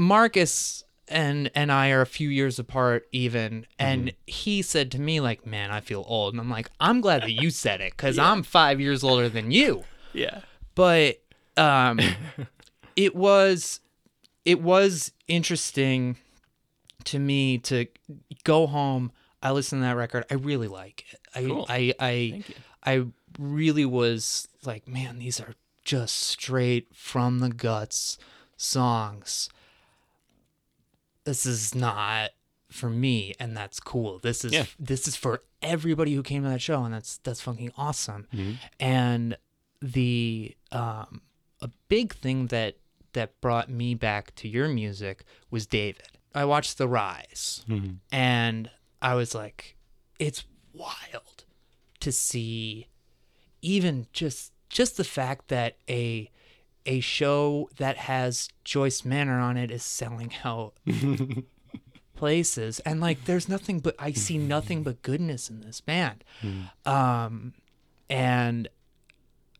Marcus and and I are a few years apart even and Mm-hmm. he said to me like, "Man, I feel old." And I'm like, "I'm glad that you said it cuz I'm 5 years older than you." Yeah. but um it was it was interesting to me to go home i listened to that record i really like it i Cool. i i i really was like man these are just straight from the guts songs this is not for me and that's cool this is Yeah. this is for everybody who came to that show and that's that's fucking awesome Mm-hmm. and the um a big thing that that brought me back to your music was David. I watched The Rise and I was like it's wild to see even just just the fact that a a show that has Joyce Manor on it is selling out places and like there's nothing but I see nothing but goodness in this band. Um and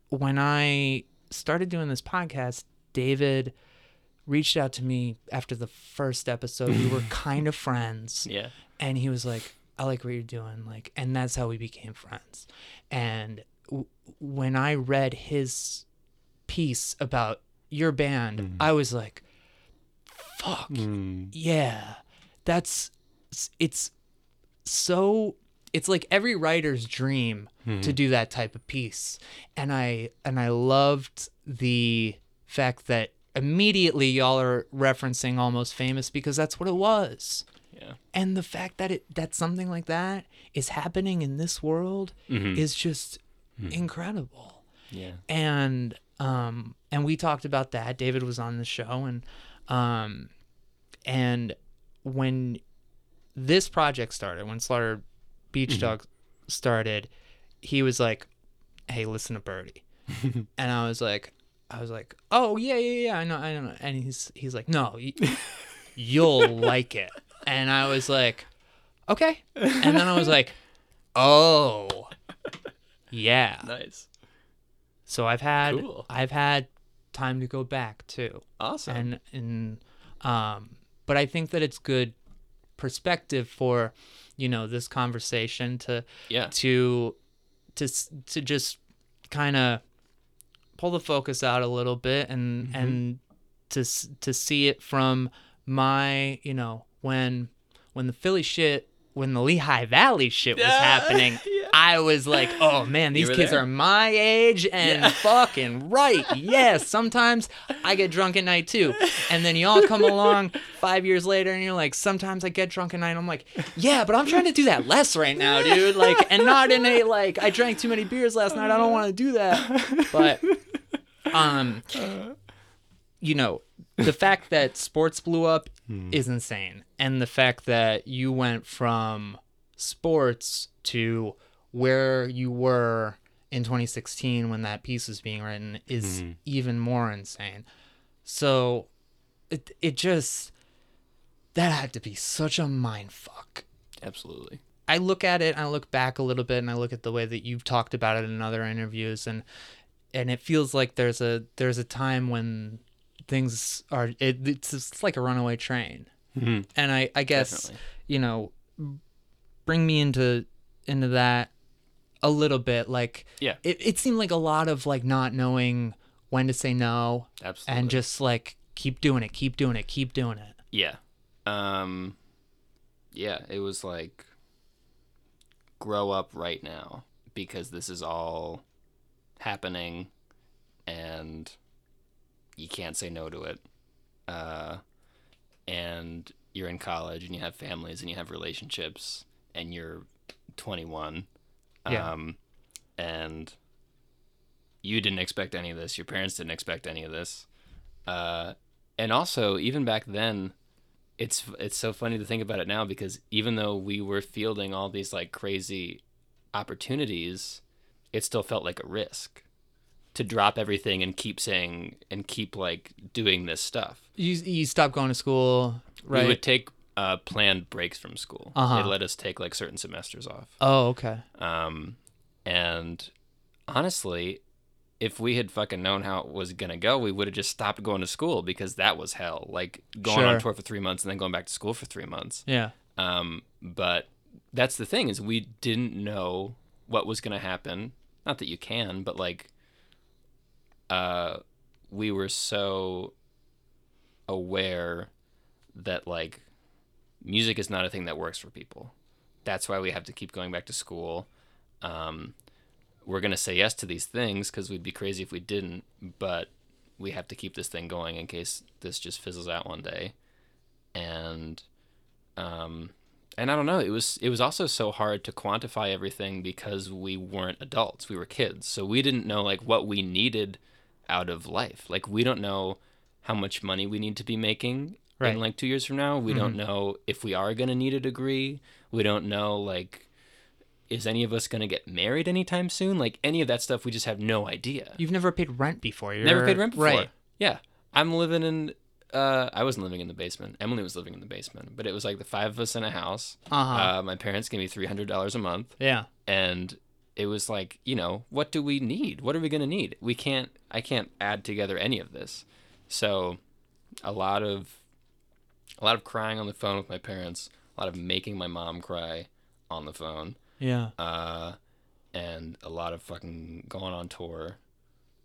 when I started doing this podcast, David reached out to me after the first episode. We were kind of friends Yeah. and he was like i like what you're doing like and that's how we became friends and w- when i read his piece about your band mm. i was like fuck. Mm. Yeah. That's it's so it's like every writer's dream to mm-hmm. do that type of piece. And i and i loved the fact that immediately y'all are referencing almost famous because that's what it was. Yeah. and the fact that it that something like that is happening in this world mm-hmm. is just mm-hmm. incredible. Yeah. and um and we talked about that. David was on the show and um and when this project started when slaughter beach dog started he was like hey listen to birdie. And i was like i was like oh yeah yeah yeah i know i know. And he's he's like no y- you'll like it. And i was like okay. And then i was like oh yeah. Nice. So I've had Cool. I've had time to go back too. Awesome. And and um but I think that it's good perspective for you know this conversation to yeah. to to to just kind of pull the focus out a little bit and Mm-hmm. and to to see it from my you know when when the Philly shit when the Lehigh Valley shit was happening yeah. I was like, oh man, these kids there. are my age and fucking right. Yes, sometimes I get drunk at night too. And then y'all come along five years later and you're like, sometimes I get drunk at night. I'm like, yeah, but I'm trying to do that less right now, dude. Like, and not in a like, I drank too many beers last night. I don't want to do that. But, um, you know, the fact that sports blew up is insane. And the fact that you went from sports to where you were in 2016 when that piece was being written is even more insane. So it it just that had to be such a mind fuck. Absolutely. I look at it and I look back a little bit and I look at the way that you've talked about it in other interviews and and it feels like there's a there's a time when things are it, it's just like a runaway train. Mhm. And I I guess Definitely. you know bring me into into that a little bit like Yeah. it, it seemed like a lot of like not knowing when to say no Absolutely. and just like keep doing it keep doing it keep doing it Yeah. Um yeah, it was like grow up right now because this is all happening and you can't say no to it. Uh and you're in college and you have families and you have relationships and you're 21. Yeah. Um and you didn't expect any of this. Your parents didn't expect any of this. Uh and also even back then it's it's so funny to think about it now because even though we were fielding all these like crazy opportunities, it still felt like a risk to drop everything and keep saying and keep like doing this stuff. you you stop going to school right We would take uh, planned breaks from school. Uh-huh. They let us take like certain semesters off. oh okay Um, and honestly, if we had fucking known how it was gonna go, we would have just stopped going to school because that was hell. Like going Sure. on tour for three months and then going back to school for three months. yeah Um, but that's the thing is we didn't know what was gonna happen. Not that you can, but like, uh, we were so aware that like music is not a thing that works for people. That's why we have to keep going back to school. Um, we're gonna say yes to these things because we'd be crazy if we didn't, but we have to keep this thing going in case this just fizzles out one day. And um, and I don't know. It was it was also so hard to quantify everything because we weren't adults. We were kids, so we didn't know like what we needed out of life. Like we don't know how much money we need to be making Right. in like two years from now. We don't know if we are gonna need a degree. We don't know like is any of us gonna get married anytime soon? Like any of that stuff, we just have no idea. you've never paid rent before You're, Never paid rent before. right Yeah. I'm living in uh I wasn't living in the basement. Emily was living in the basement. But it was like the five of us in a house. uh-huh Uh my parents gave me three hundred dollars a month yeah and it was like, you know, what do we need? What are we gonna need? We can't I can't add together any of this. So a lot of a lot of crying on the phone with my parents, a lot of making my mom cry on the phone, yeah uh, and a lot of fucking going on tour.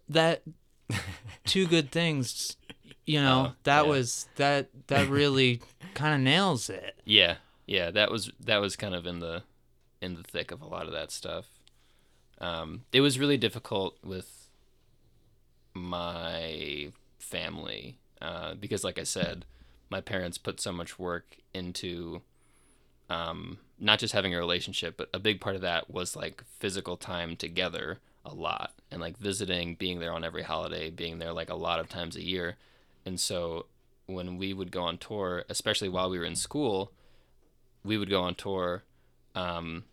that two good things you know Oh, that yeah. was that that really kind of nails it Yeah, yeah, that was that was kind of in the in the thick of a lot of that stuff. Um, it was really difficult with my family uh, because, like I said, my parents put so much work into um, not just having a relationship, but a big part of that was like physical time together a lot and like visiting, being there on every holiday, being there like a lot of times a year. And so when we would go on tour, especially while we were in school, we would go on tour um,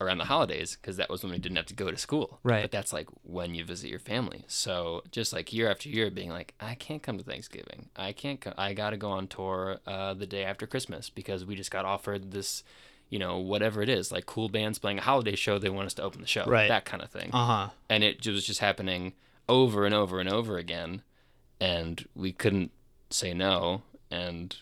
around the holidays because that was when we didn't have to go to school. Right. But that's like when you visit your family. So just like year after year, being like, I can't come to Thanksgiving. I can't. Co- I got to go on tour uh, the day after Christmas because we just got offered this, you know, whatever it is, like cool bands playing a holiday show. They want us to open the show. Right. That kind of thing uh-huh and it was just happening over and over and over again and we couldn't say no and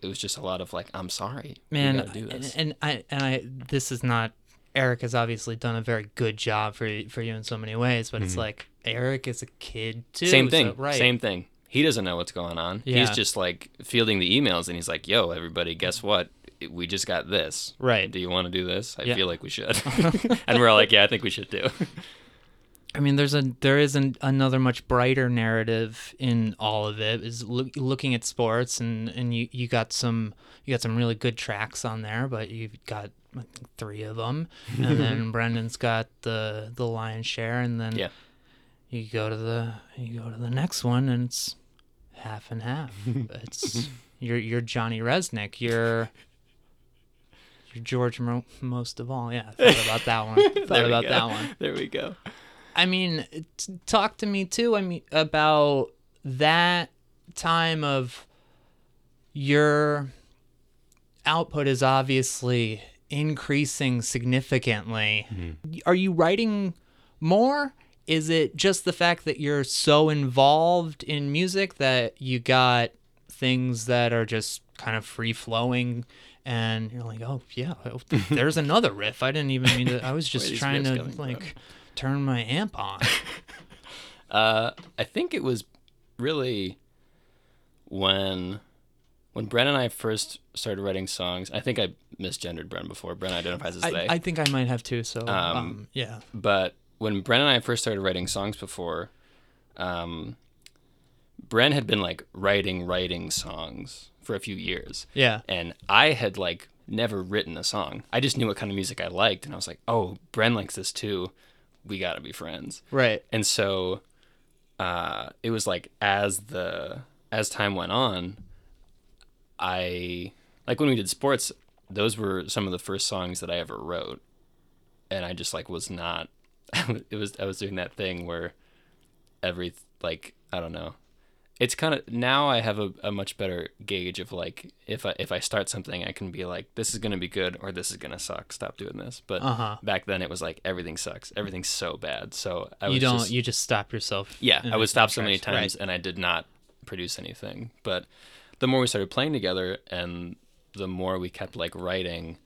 it was just a lot of like i'm sorry man gotta do and, and i and i this is not eric has obviously done a very good job for for you in so many ways but it's like eric is a kid too Mm-hmm. same so- thing right same thing he doesn't know what's going on Yeah. he's just like fielding the emails and he's like yo everybody guess what we just got this. Right. Do you want to do this? I Yeah. feel like we should. and we're all like, yeah, I think we should do. I mean, there's a there is an, another much brighter narrative in all of it. Is loo- looking at sports and and you you got some you got some really good tracks on there, but you've got I think three of them, and then Brendan's got the the lion's share, and then Yeah. you go to the you go to the next one, and it's half and half. it's you're you're Johnny Rzeznik. You're you're George Mo- most of all. Yeah, I thought about that one. Thought about go. that one. There we go. I mean, t- talk to me too. I mean, about that time of your output is obviously increasing significantly. Are you writing more? Is it just the fact that you're so involved in music that you got things that are just kind of free flowing? And you're like, oh yeah, there's another riff. I didn't even mean to. I was just trying to from? Turn my amp on. Uh, I think it was really when when Bren and I first started writing songs. I think I misgendered Bren before. Bren identifies as I, they. I think I might have too. So um, yeah, but when Bren and I first started writing songs before, um, Bren had been like writing, writing songs for a few years. yeah, And I had like never written a song. I just knew what kind of music I liked. And I was like, oh, Bren likes this too. We got to be friends. right. And so uh, it was like as the as time went on, I like when we did sports, those were some of the first songs that I ever wrote. And I just like was not it was I was doing that thing where every like I don't know. It's kind of now I have a, a much better gauge of like if I if I start something I can be like this is gonna be good or this is gonna suck stop doing this but Uh-huh. back then it was like everything sucks everything's so bad so I was You don't. just, you just stop yourself. yeah I would stop so many tracks. Right. times and I did not produce anything but the more we started playing together and the more we kept like writing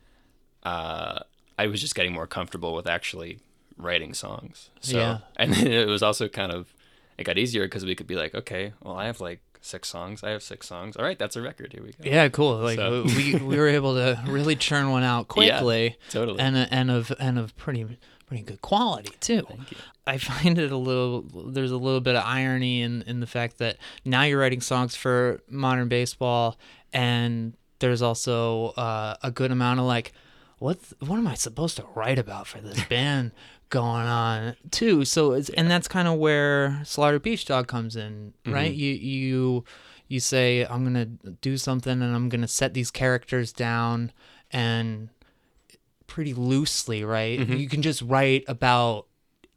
uh I was just getting more comfortable with actually writing songs so Yeah. and it was also kind of it got easier because we could be like okay well I have like six songs I have six songs all right that's a record here we go Yeah, cool. Like So- we we were able to really churn one out quickly, totally. and and of and of pretty pretty good quality too. Thank you. I find it a little there's a little bit of irony in in the fact that now you're writing songs for modern baseball, and there's also uh, a good amount of like, what what am I supposed to write about for this band? Going on too so it's and that's kind of where slaughter beach dog comes in mm-hmm. right you you you say i'm gonna do something and i'm gonna set these characters down and pretty loosely right mm-hmm. you can just write about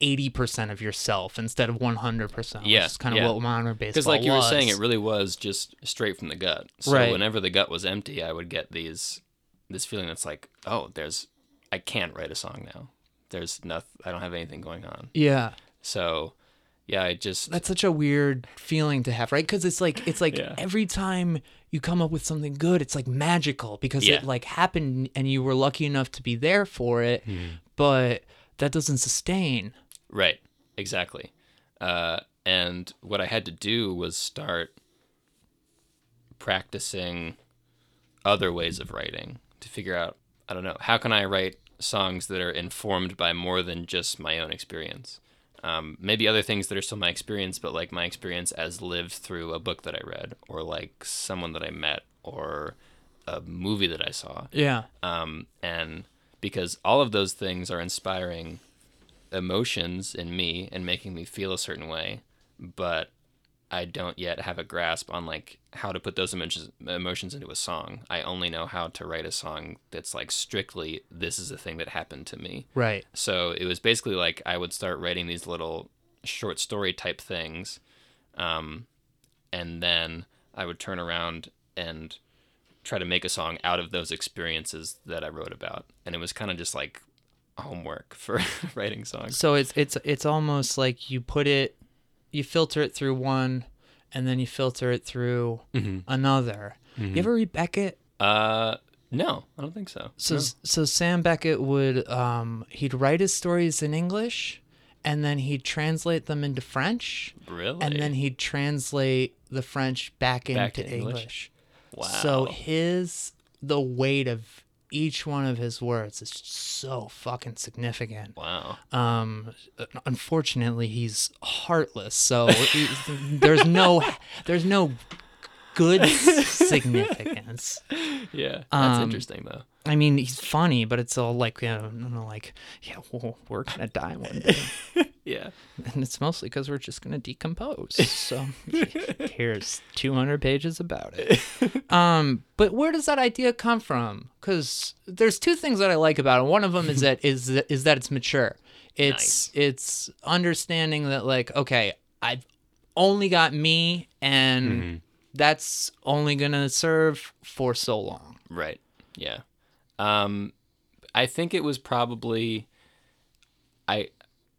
80% of yourself instead of 100% which Yeah, kind of yeah. what modern baseball Because like you were saying, it really was just straight from the gut. So Right. whenever the gut was empty, I would get these this feeling that's like, oh, there's I can't write a song now. There's nothing. I don't have anything going on. yeah So yeah, I just that's such a weird feeling to have right because it's like it's like Yeah. every time you come up with something good it's like magical because Yeah. it like happened and you were lucky enough to be there for it Hmm. but that doesn't sustain Right, exactly. Uh, and what I had to do was start practicing other ways of writing to figure out, I don't know, how can I write songs that are informed by more than just my own experience? Um, maybe other things that are still my experience, but like my experience as lived through a book that I read, or like someone that I met, or a movie that I saw yeah um, and because all of those things are inspiring emotions in me and making me feel a certain way but i don't yet have a grasp on like how to put those emotions emotions into a song i only know how to write a song that's like strictly this is a thing that happened to me right so it was basically like I would start writing these little short story type things, um, and then I would turn around and try to make a song out of those experiences that I wrote about. And it was kind of just like homework for writing songs. so it's it's it's almost like you put it you filter it through one and then you filter it through Mm-hmm. another you ever read beckett Uh, no, I don't think so. So No. so Sam Beckett would um he'd write his stories in English and then he'd translate them into French really, and then he'd translate the French back, Back into English? English. wow. So his the weight of each one of his words is so fucking significant. Wow. Um, unfortunately, he's heartless, so he- there's no there's no good significance. Yeah. That's Um, interesting though. I mean, he's funny, but it's all like, you know, like, yeah, well, we're gonna die one day, Yeah. and it's mostly because we're just gonna decompose. So here's 200 pages about it. Um, but where does that idea come from? Because there's two things that I like about it. One of them is that is that- is that it's mature. It's it's understanding that like, okay, I've only got me, and that's only gonna serve for so long. Right. Yeah. Um, I think it was probably I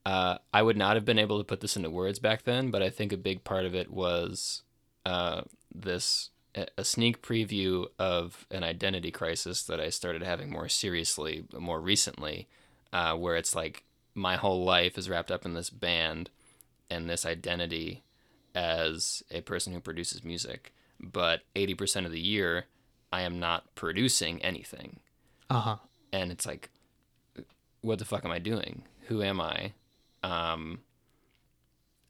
uh, I would not have been able to put this into words back then, but I think a big part of it was uh, this a sneak preview of an identity crisis that I started having more seriously more recently, uh, where it's like my whole life is wrapped up in this band and this identity as a person who produces music, but 80% of the year I am not producing anything. Uh huh. And it's like, what the fuck am I doing? Who am I? Um,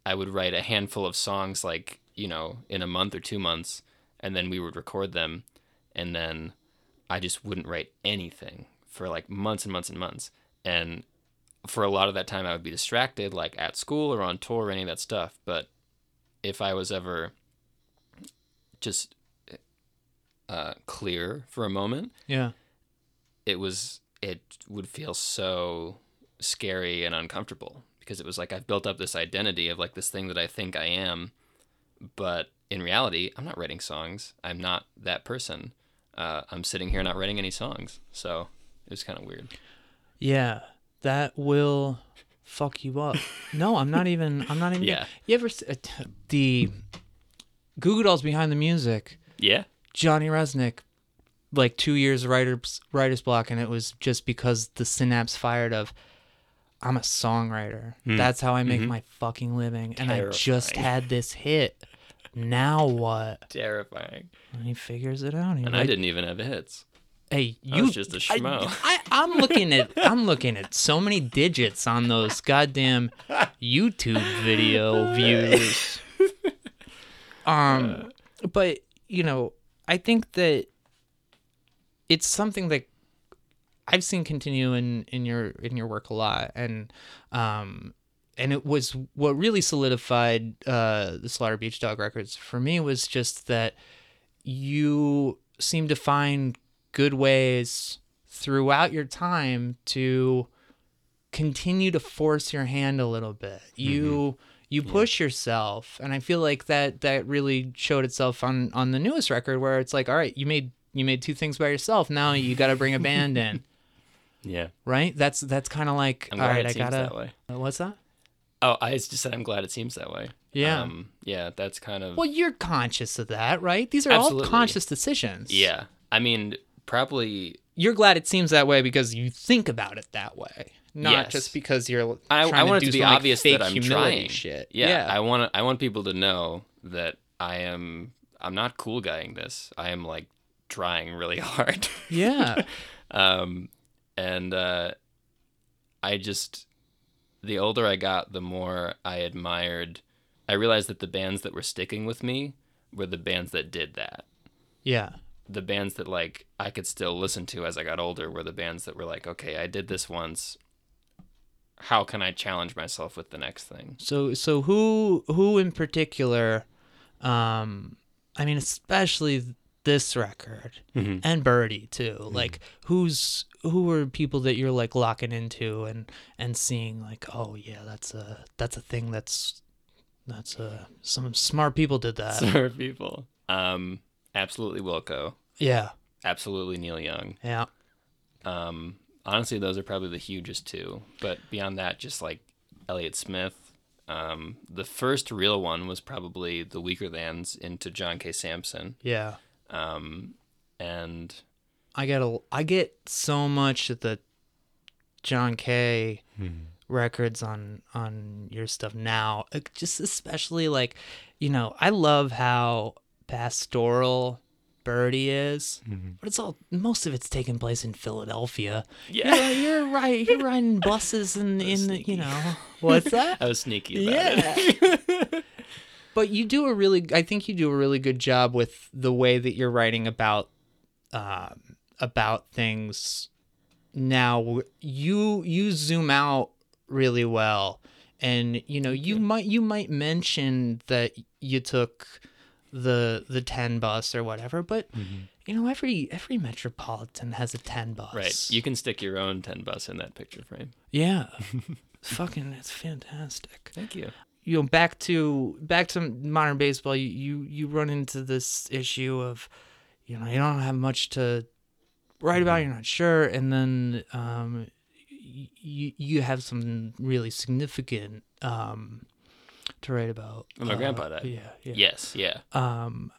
I would write a handful of songs, like, you know, in a month or two months, and then we would record them, and then I just wouldn't write anything for like months and months and months. And for a lot of that time, I would be distracted, like at school or on tour or any of that stuff. But if I was ever just uh, clear for a moment, Yeah. It was it would feel so scary and uncomfortable because it was like I've built up this identity of like this thing that I think I am, but in reality, I'm not writing songs. I'm not that person. Uh, I'm sitting here not writing any songs. So it was kind of weird. Yeah, that will fuck you up. No, I'm not even. I'm not even. Yeah. You ever uh, the Goo Goo Dolls behind the music? Yeah. Johnny Rzeznik, like two years writer's writer's block, and it was just because the synapse fired of. I'm a songwriter. Hmm. That's how I make mm-hmm. my fucking living, and I just had this hit. Now what? Terrifying. And he figures it out. And like, I didn't even have hits. Hey, I you was just a schmo. I, I, I'm looking at I'm looking at so many digits on those goddamn YouTube video views. Um, uh. but you know, I think that it's something that I've seen continue in in your in your work a lot, and um, and it was what really solidified uh the Slaughter Beach Dog records for me was just that you seem to find good ways throughout your time to continue to force your hand a little bit. You you push yourself. And I feel like that that really showed itself on on the newest record where it's like all right, you made you made two things by yourself. Now you got to bring a band in, Yeah. right? That's that's kind of like I'm all it I seems got to that way. What's that? Oh, I just said I'm glad it seems that way. Yeah. Um, yeah, that's kind of Well, you're conscious of that, right? These are Absolutely. all conscious decisions. Yeah. I mean, probably You're glad it seems that way because you think about it that way, not Yes. just because you're. I, trying I want to it to do be some, obvious fake that I'm trying. Shit. Yeah, I want I want people to know that I am I'm not cool guying this. I am like trying really hard. yeah. um, and uh, I just the older I got, the more I admired. I realized that the bands that were sticking with me were the bands that did that. Yeah. The bands that like I could still listen to as I got older were the bands that were like, okay, I did this once. How can I challenge myself with the next thing? So so who who in particular, um, I mean especially this record Mm-hmm. and Birdie too. Like who's who are people that you're like locking into and and seeing like oh yeah that's a that's a thing that's that's a some smart people did that. Smart people. Um, absolutely Wilco. yeah. Absolutely Neil Young. Yeah. Um, honestly, those are probably the hugest two. But beyond that, just like Elliott Smith. Um, the first real one was probably the Weakerthans into John K. Samson. Yeah. Um, and I get a I get so much of the John K. records on on your stuff now. uh, Just especially like, you know, I love how pastoral Birdie is, Mm-hmm. but it's all most of it's taking place in Philadelphia. Yeah. you're, you're right. You're riding buses in in the, you know what's that? I was sneaky about it. But you do a really I think you do a really good job with the way that you're writing about um about things now you you zoom out really well and you know you might you might mention that you took the the 10 bus or whatever but you know every every metropolitan has a 10 bus Right. You can stick your own 10 bus in that picture frame. yeah fucking it's fantastic Thank you. You know back to back to modern baseball you you, you run into this issue of you know you don't have much to write about you're not sure and then um you you have something really significant um to write about my Uh, grandpa died. yeah yeah Yes. Yeah. um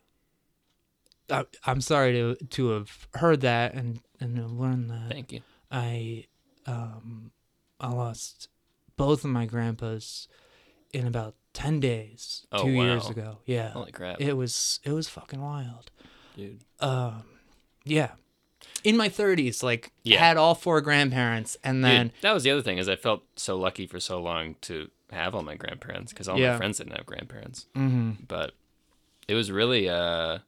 I, i'm sorry to to have heard that and and to learn that Thank you. I um I lost both of my grandpas in about 10 days Oh, 2 years ago. Yeah. Holy crap. It was it was fucking wild. Dude. Um yeah. In my 30s like Yeah. had all four grandparents and then Dude, that was the other thing is I felt so lucky for so long to have all my grandparents because all Yeah. my friends didn't have grandparents. mhm But it was really, uh,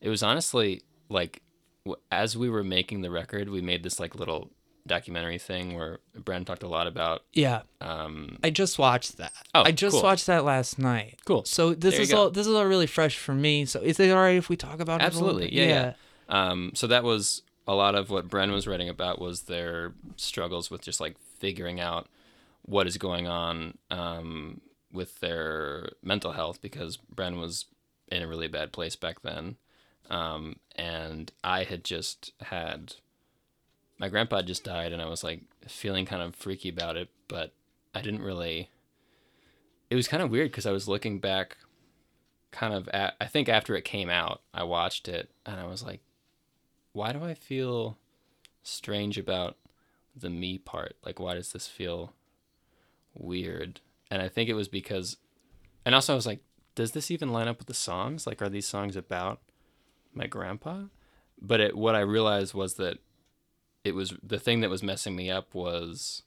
it was honestly like as we were making the record, we made this like little documentary thing where Brendan talked a lot about. yeah, Um, I just watched that. Oh, I just cool. watched that last night. Cool. So this There is all this is all really fresh for me. So is it all right if we talk about it? Absolutely. bit? Yeah, yeah. um, so that was a lot of what Bren was writing about was their struggles with just like figuring out what is going on um, with their mental health because Bren was in a really bad place back then. Um, and I had just had my grandpa just died and I was like feeling kind of freaky about it, but I didn't really it was kind of weird because I was looking back kind of at I think after it came out, I watched it and I was like, why do I feel strange about the me part? Like why does this feel weird? And I think it was because and also I was like, does this even line up with the songs? Like are these songs about my grandpa? But it what I realized was that it was the thing that was messing me up was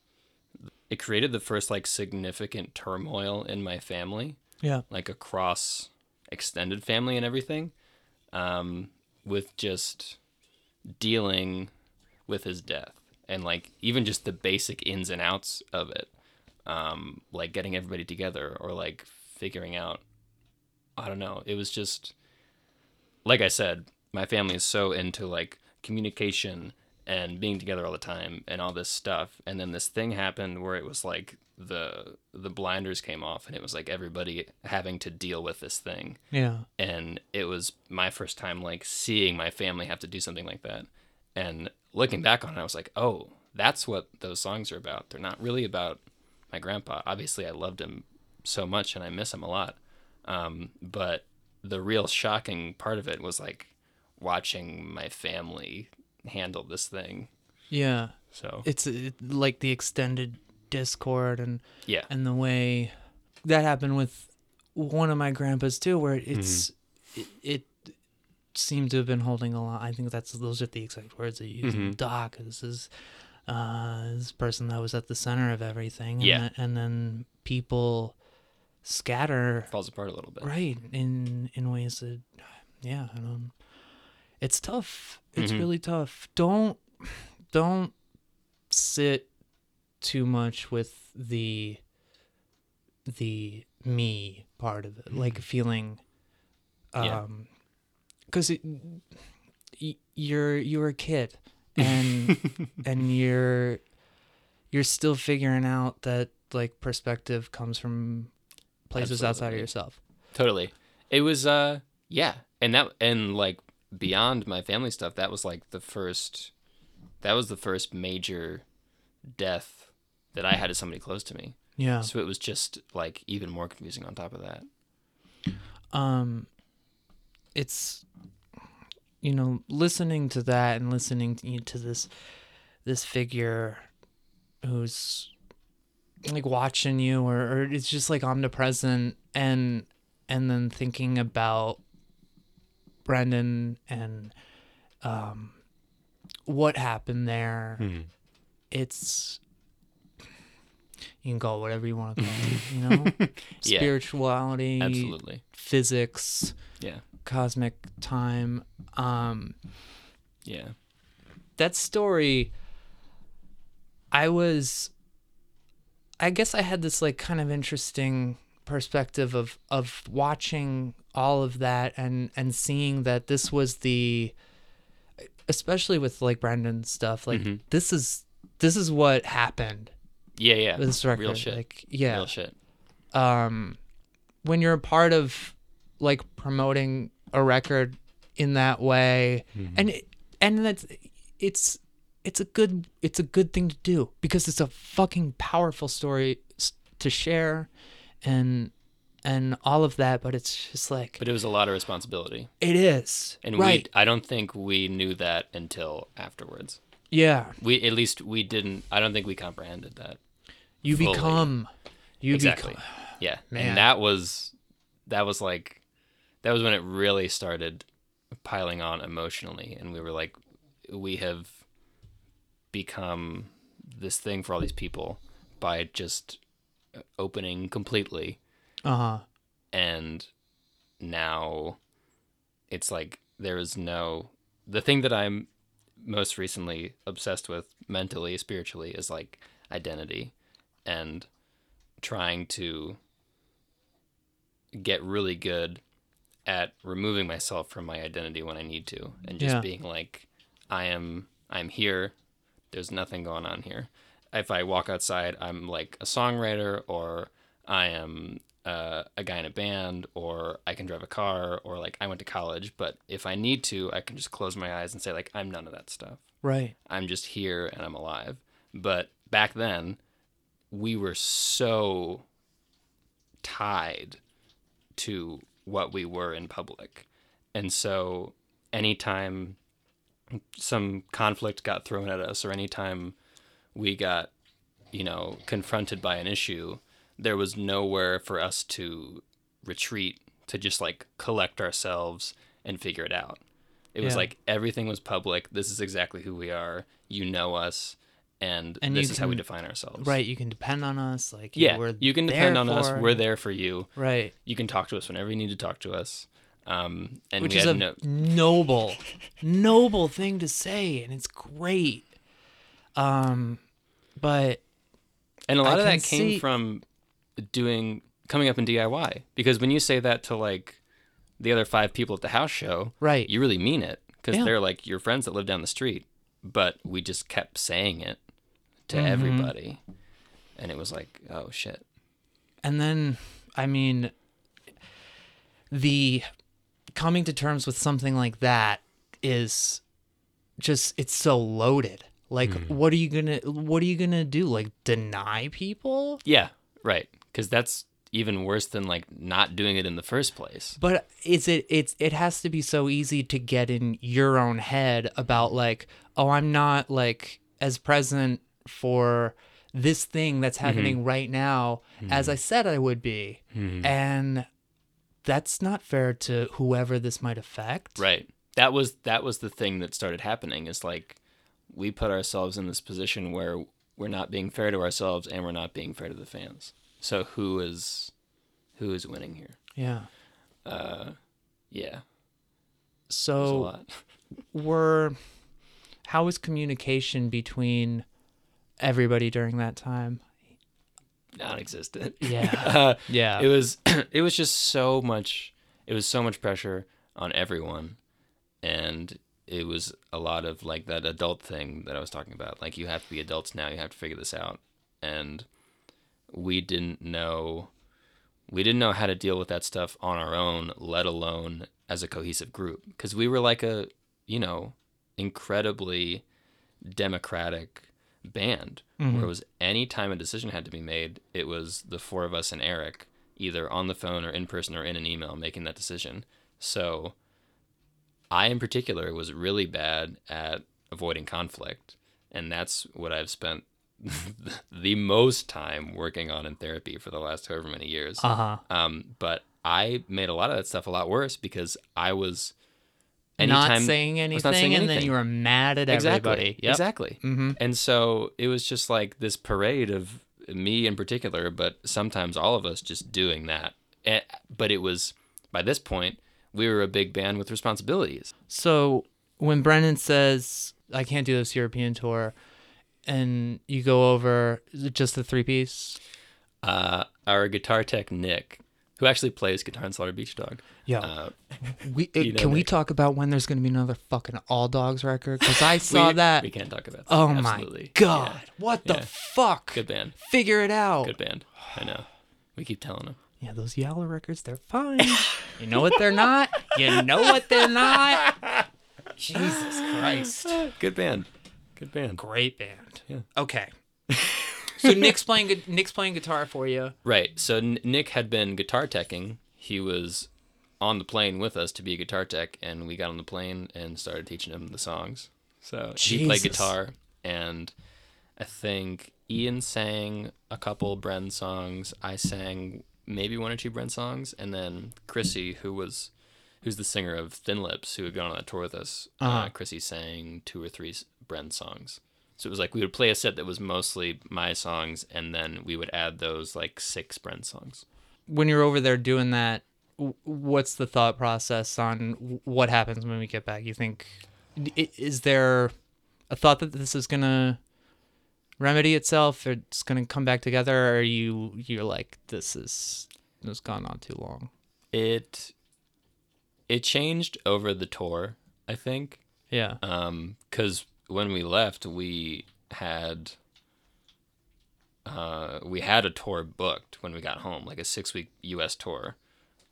it created the first like significant turmoil in my family Yeah. like across extended family and everything um, with just dealing with his death and like even just the basic ins and outs of it um, like getting everybody together or like figuring out i don't know it was just like i said my family is so into like communication and being together all the time and all this stuff. And then this thing happened where it was like the the blinders came off and it was like everybody having to deal with this thing. Yeah. and it was my first time like seeing my family have to do something like that. And looking back on it i was like oh that's what those songs are about. They're not really about my grandpa. Obviously i loved him so much and i miss him a lot. Um, but the real shocking part of it was like watching my family handle this thing Yeah. so It's uh like the extended Discord and yeah and the way that happened with one of my grandpas too, where it's it, it seemed to have been holding a lot. I think that's those are the exact words that you use. Mhm. Doc, this is uh, this person that was at the center of everything. And Yeah. then, and then people scatter falls apart a little bit right in in ways that yeah i don't it's tough it's Mhm. really tough don't don't sit too much with the the me part of it like feeling Yeah. um because you're you're a kid and and you're you're still figuring out that like perspective comes from places outside of yourself Totally. It was uh yeah. And that and like beyond my family stuff, that was like the first that was the first major death that I had as somebody close to me. yeah So it was just like even more confusing on top of that. um it's you know listening to that and listening to, to this this figure who's like watching you or, or it's just like omnipresent and and then thinking about Brendan and um, what happened there. Hmm. It's you can call it whatever you want to call it. You know, Yeah. spirituality, Absolutely. physics, Yeah. cosmic time. Um, Yeah. that story i was i guess i had this like kind of interesting perspective of of watching all of that and and seeing that this was the especially with like brendan stuff like Mhm. this is this is what happened Yeah. Yeah. this record Real shit. like yeah Real shit. um when you're a part of like promoting a record in that way and it, and that's it's it's a good it's a good thing to do because it's a fucking powerful story to share and and all of that but it's just like But it was a lot of responsibility. it is And right we I don't think we knew that until afterwards. yeah We at least we didn't I don't think we comprehended that. you fully. become you exactly. become Yeah. Man. And that was that was like that was when it really started piling on emotionally and we were like we have become this thing for all these people by just opening completely. Uh-huh. And now it's like there is no the thing that I'm most recently obsessed with mentally spiritually is like identity and trying to get really good at removing myself from my identity when I need to and just Yeah. being like I am I'm here. There's nothing going on here if I walk outside I'm like a songwriter or I am uh, a guy in a band or I can drive a car or like I went to college but if I need to I can just close my eyes and say like I'm none of that stuff right I'm just here and I'm alive. But back then, we were so tied to what we were in public. And so anytime some conflict got thrown at us or anytime we got, you know, confronted by an issue, there was nowhere for us to retreat to just like collect ourselves and figure it out. It was like everything was public. This is exactly who we are. You know us, and, And this you is how we define ourselves. right you can depend on us like Yeah. we're you can depend on us. We're there for you. right You can talk to us whenever you need to talk to us. Um, and which we is had a no. noble noble thing to say and it's great um but And a lot I of that came see- from doing coming up in DIY because when you say that to like the other five people at the house show, right you really mean it because Yeah. they're like your friends that live down the street. But we just kept saying it to Mhm. everybody, and it was like, oh shit. and then i mean the coming to terms with something like that is just it's so loaded like Mm-hmm. what are you gonna what are you gonna do like deny people Yeah, right. Because that's even worse than like not doing it in the first place. But is it it's it has to be so easy to get in your own head about like, oh, I'm not like as present for this thing that's mm-hmm. happening right now as mm-hmm. I said I would be. Mm-hmm. And that's not fair to whoever this might affect. Right. That was that was the thing that started happening. Is like we put ourselves in this position where we're not being fair to ourselves and we're not being fair to the fans. So who is who is winning here? Yeah. Uh, yeah, So were how was communication between everybody during that time? Non-existent. Yeah. Uh, Yeah. it was it was just so much it was so much pressure on everyone and it was a lot of like that adult thing that I was talking about. Like you have to be adults now. You have to figure this out. And we didn't know we didn't know how to deal with that stuff on our own let alone as a cohesive group. Because we were like a you know incredibly democratic band. Mm-hmm. Where it was any time a decision had to be made it was the four of us and eric either on the phone or in person or in an email making that decision. So i in particular was really bad at avoiding conflict and that's what i've spent the most time working on in therapy for the last however many years Uh-huh. um, but I made a lot of that stuff a lot worse because I was not saying anything, not saying and then you were mad at exactly everybody. Yep. exactly Mm-hmm. and so it was just like this parade of me in particular but sometimes all of us just doing that Eh, but it was by this point we were a big band with responsibilities So when Brendan says, I can't do this European tour, and you go over just the three piece? uh, our guitar tech nick who actually plays guitar in slaughter beach dog Yeah. uh, we, you know can we talk about when there's going to be another fucking All Dogs record? Because I saw we, that. we can't talk about that oh Absolutely. my God. Yeah. What the Yeah. fuck? good band Figure it out. good band i know we keep telling them Yeah, those Yowler records, they're fine. you know what they're not? You know what they're not? Jesus Christ. good band good band Great band. Yeah. Okay. so Nick's playing gu- Nick's playing guitar for you. Right. So N- Nick had been guitar teching. He was on the plane with us to be a guitar tech, and we got on the plane and started teaching him the songs. So he played Jesus. guitar, and I think Ian sang a couple Bren songs. I sang maybe one or two Bren songs, and then Chrissy, who was who's the singer of Thin Lips, who had gone on that tour with us, uh Uh-huh. Chrissy sang two or three Bren songs. So it was like we would play a set that was mostly my songs, and then we would add those like six Bren songs. When you're over there doing that, what's the thought process on what happens when we get back? You think is there a thought that this is gonna remedy itself, or it's gonna come back together, or are you you're like this is has gone on too long? It it changed over the tour, I think. Yeah. Um, because when we left, we had uh, we had a tour booked when we got home, like a six week U.S. tour.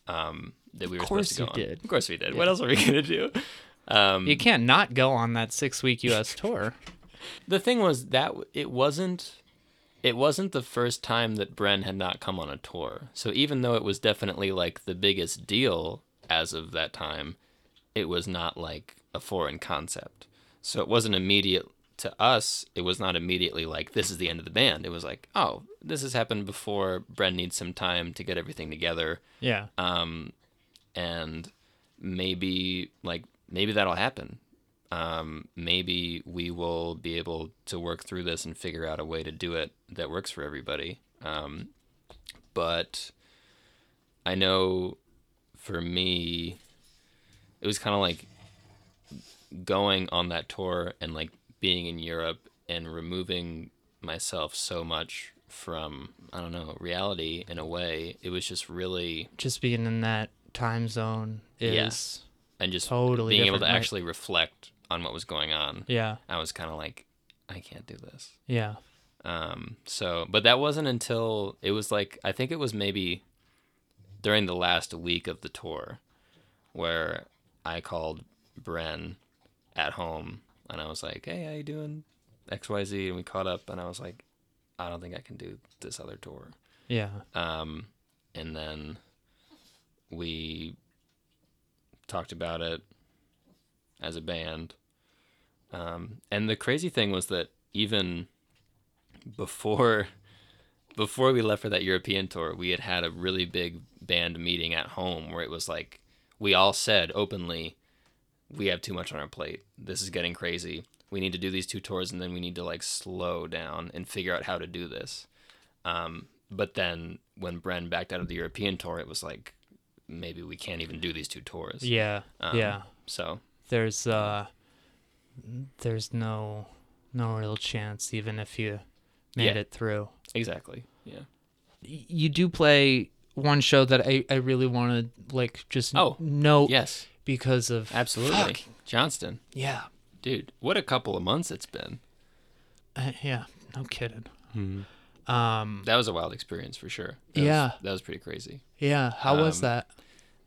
Um, that we were course supposed to go on. did. Of course we did. What else are we gonna do? Um, You can't not go on that six week U.S. tour. The thing was that it wasn't it wasn't the first time that Bren had not come on a tour. So even though it was definitely like the biggest deal as of that time, it was not like a foreign concept. So it wasn't immediate to us. It was not immediately like this is the end of the band. It was like, oh, this has happened before. Bren needs some time to get everything together Yeah. um, and maybe like maybe that'll happen. Um, maybe we will be able to work through this and figure out a way to do it that works for everybody. Um, but I know for me, it was kind of like going on that tour and like being in Europe and removing myself so much from I don't know reality in a way. It was just really Just being in that time zone is. Yes. and just Totally being able to right? actually reflect on what was going on. Yeah. I was kind of like, I can't do this. Yeah. Um, so, but that wasn't until it was like I think it was maybe during the last week of the tour where I called Bren at home and I was like, "Hey, how you doing?" X Y Z, and we caught up, and I was like, "I don't think I can do this other tour." Yeah. Um, and then we talked about it as a band. Um, and the crazy thing was that even before before we left for that European tour, we had had a really big band meeting at home where it was like we all said openly, we have too much on our plate. This is getting crazy. We need to do these two tours and then we need to like slow down and figure out how to do this. Um, but then when Bren backed out of the European tour, it was like maybe we can't even do these two tours. Yeah. Um, yeah. So There's uh there's no no real chance even if you made Yeah. it through. exactly. Yeah. You do play one show that I, I really wanted like just Oh, no Yes. because of Absolutely. Fuck. Johnston. yeah Dude, what a couple of months it's been. uh, yeah no kidding Mm-hmm. um That was a wild experience for sure. That was- Yeah. that was pretty crazy. yeah how was Um, that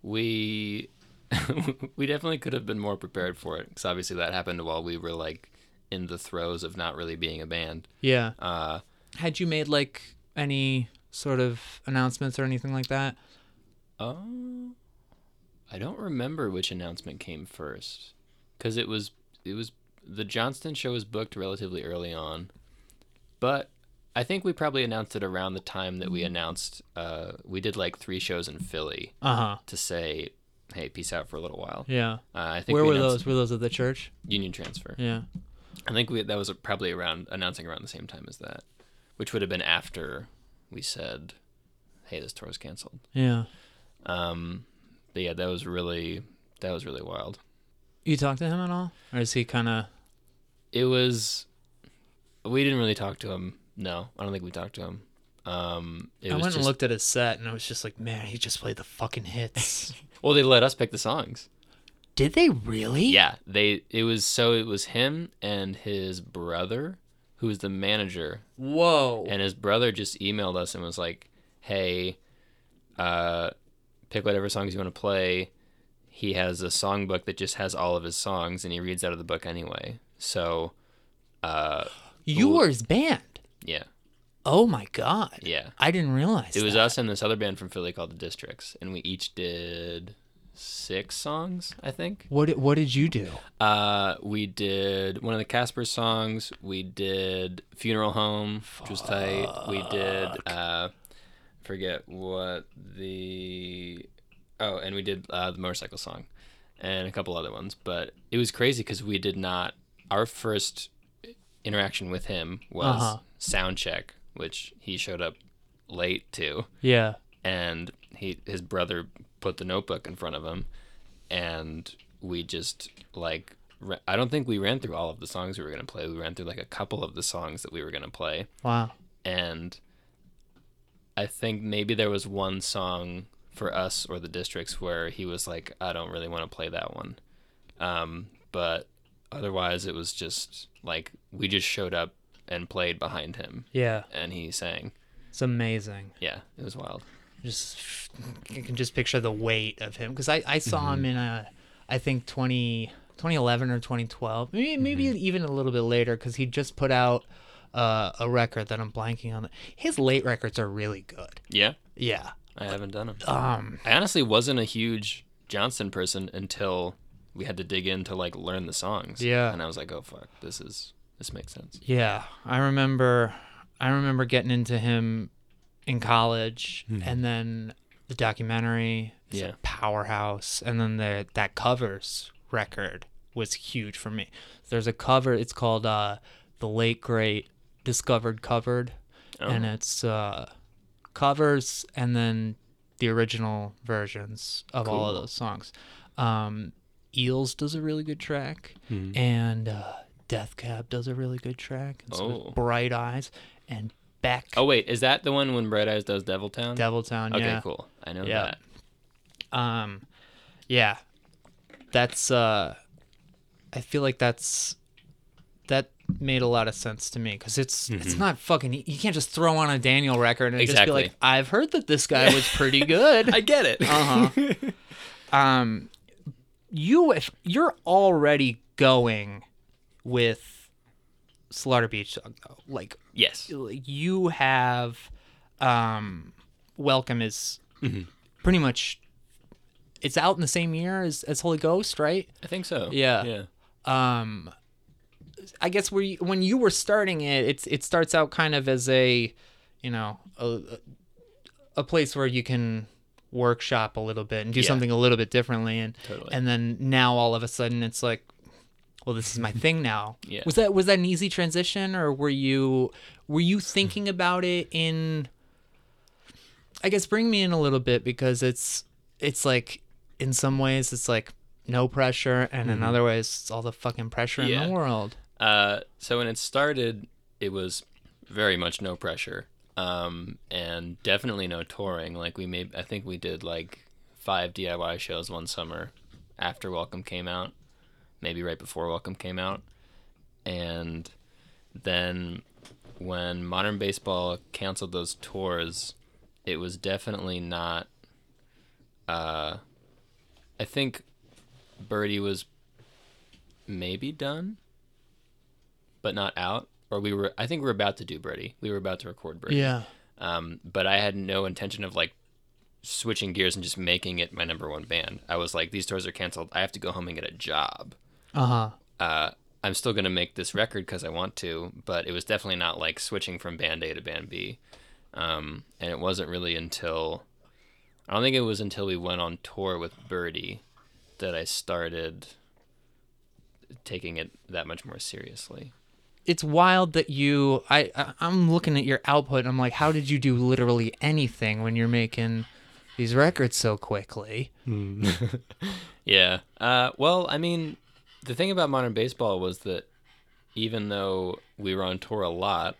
We we definitely could have been more prepared for it because obviously that happened while we were like in the throes of not really being a band. yeah. Uh, had you made like any sort of announcements or anything like that? Oh, I don't remember which announcement came first, because it was it was the Johnston show was booked relatively early on, but I think we probably announced it around the time that we announced uh, we did like three shows in Philly uh-huh. to say, hey, peace out for a little while. Yeah. Uh, I think Where we were those? Were those at the church? Union transfer. Yeah. I think we that was probably around announcing around the same time as that, which would have been after we said, "Hey, this tour is canceled." Yeah. Um, but yeah, that was really that was really wild. You talked to him at all, or is he kind of? It was. We didn't really talk to him. No, I don't think we talked to him. Um, it I was went just and looked at his set, and I was just like, man, he just played the fucking hits. well, they let us pick the songs. Did they really? Yeah, they. It was so it was him and his brother, who was the manager, Whoa. and his brother just emailed us and was like, "Hey, uh, pick whatever songs you want to play." He has a songbook that just has all of his songs, and he reads out of the book anyway. So, uh, you Ooh. band. yeah, Oh my god. yeah. I didn't realize. It was that. us and this other band from Philly called the Districts, and we each did six songs, I think. What did, What did you do? Uh, we did one of the Casper songs. We did Funeral Home, which was tight. We did uh, forget what the oh, and we did uh, the motorcycle song, and a couple other ones. But it was crazy because we did not. Our first interaction with him was Uh-huh. sound check, which he showed up late to Yeah. and he his brother put the notebook in front of him and we just like I don't think we ran through all of the songs we were going to play. We ran through like a couple of the songs that we were going to play Wow. and I think maybe there was one song for us or the districts where he was like I don't really want to play that one. Um but otherwise it was just like we just showed up and played behind him Yeah. and he sang. It's amazing. Yeah, it was wild. Just you can just picture the weight of him because I, I saw him in a I think 20, 2011 or 2012 maybe maybe even a little bit later because he just put out uh, a record that I'm blanking on. His late records are really good. Yeah. Yeah. I haven't done them. Um. I honestly wasn't a huge Johnston person until we had to dig in to like learn the songs. Yeah. And I was like, oh fuck, this is this makes sense. Yeah, I remember. I remember getting into him in college, and then the documentary, Yeah. powerhouse, and then the that covers record was huge for me. There's a cover. It's called uh, "The Late Great Discovered Covered," and it's uh, covers and then the original versions of all of those songs. Um, Eels does a really good track, and uh, Death Cab does a really good track. And so does Oh. Bright Eyes and Beck, Oh wait, is that the one when Bright Eyes does Devil Town? Devil Town. okay, yeah. cool. I know Yeah. that. Um, yeah, that's. Uh, I feel like that's that made a lot of sense to me because it's it's not fucking. You can't just throw on a Daniel record and just be Mm-hmm. Exactly. like, "I've heard that this guy was pretty good." I get it. Uh huh. um, you if you're already going with Slaughter Beach, though, like yes. you have, um, Welcome is Mm-hmm. pretty much. It's out in the same year as, as Holy Ghost, right? I think so. Yeah. Yeah. um i guess where you, when you were starting it it's it starts out kind of as a you know a, a place where you can workshop a little bit and do Yeah. something a little bit differently and Totally. and then now all of a sudden it's like well this is my thing now Yeah. was that was that an easy transition or were you were you thinking about it in i guess bring me in a little bit because it's it's like in some ways it's like no pressure and in other ways it's all the fucking pressure in Mm-hmm. The world Uh, so when it started, it was very much no pressure, um, and definitely no touring. Like we made, I think we did like five DIY shows one summer after Welcome came out, maybe right before Welcome came out, and then when Modern Baseball canceled those tours, it was definitely not. Uh, I think Birdie was maybe done but not out. Or we were, I think we were about to do Birdie. We were about to record Birdie. yeah Um, but I had no intention of like switching gears and just making it my number one band. I was like, these tours are canceled. I have to go home and get a job. Uh-huh Uh, I'm still gonna make this record because I want to, but it was definitely not like switching from band A to band B. Um, and it wasn't really until I don't think it was until we went on tour with Birdie that I started taking it that much more seriously. It's wild that you I, I I'm looking at your output and I'm like, how did you do literally anything when you're making these records so quickly? Yeah. Uh, well, I mean, the thing about modern baseball was that even though we were on tour a lot,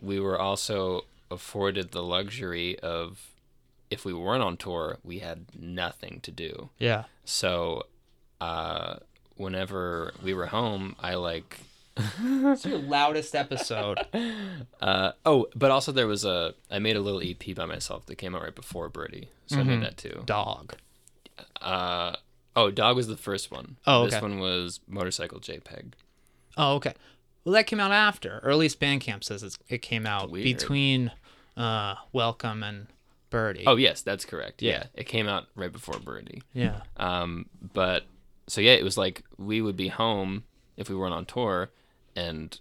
we were also afforded the luxury of if we weren't on tour, we had nothing to do. Yeah. So, uh, whenever we were home, I like It's your loudest episode. Uh, oh, but also there was a I made a little EP by myself that came out right before Birdie, so I made that too. Dog. Uh, oh, Dog was the first one. Oh, this one was Motorcycle JPEG. Oh, okay. Well, that came out after, or at least Bandcamp says it's, it came out Weird. between uh, Welcome and Birdie. Oh yes, that's correct. Yeah. Yeah. it came out right before Birdie. yeah. Um, but so yeah, it was like we would be home if we weren't on tour, and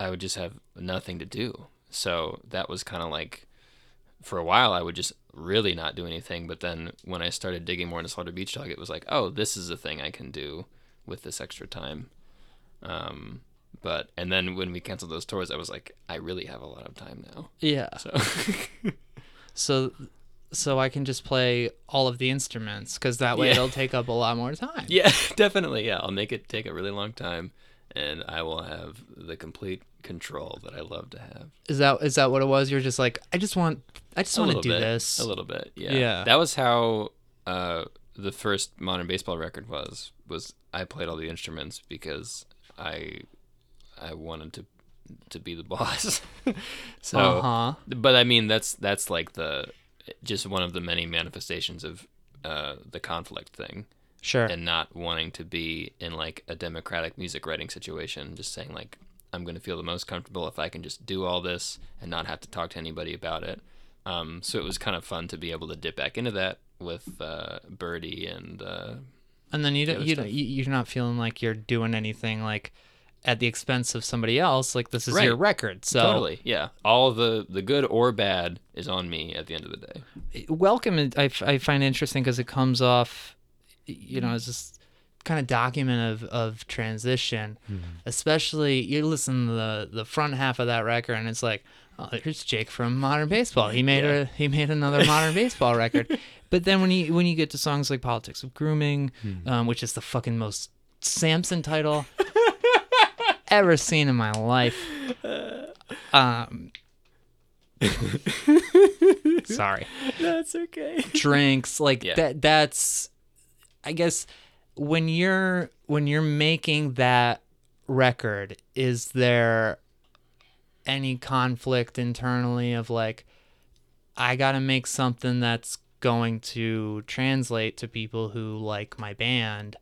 I would just have nothing to do. So that was kind of like, for a while, I would just really not do anything. But then when I started digging more into Slaughter Beach Dog, it was like, oh, this is a thing I can do with this extra time. Um, but and then when we canceled those tours, I was like, I really have a lot of time now. Yeah. So So, so I can just play all of the instruments because that way Yeah. it'll take up a lot more time. Yeah, definitely. Yeah, I'll make it take a really long time, and I will have the complete control that I love to have. Is that is that what it was? You're just like, I just want, I just A want to do bit, this. A little bit. Yeah. Yeah. That was how uh, the first modern baseball record was. Was I played all the instruments because I I wanted to to be the boss. so, Uh huh. but I mean that's that's like the just one of the many manifestations of uh, the conflict thing. Sure. and not wanting to be in like a democratic music writing situation just saying like i'm going to feel the most comfortable if i can just do all this and not have to talk to anybody about it um, so it was kind of fun to be able to dip back into that with uh, birdie and uh, and then you don't, other you don't, you- you're not feeling like you're doing anything like at the expense of somebody else. Like this is your record. So totally yeah all the the good or bad is on me at the end of the day welcome I, f- I find interesting because it comes off you know as this kind of document of, of transition especially you listen to the the front half of that record and it's like oh here's jake from modern baseball. He made a he made another modern baseball record. But then when you when you get to songs like politics of grooming um, which is the fucking most samson title ever seen in my life um sorry. That's okay. Drinks like Yeah. that that's i guess when you're when you're making that record is there any conflict internally of like i gotta make something that's going to translate to people who like my band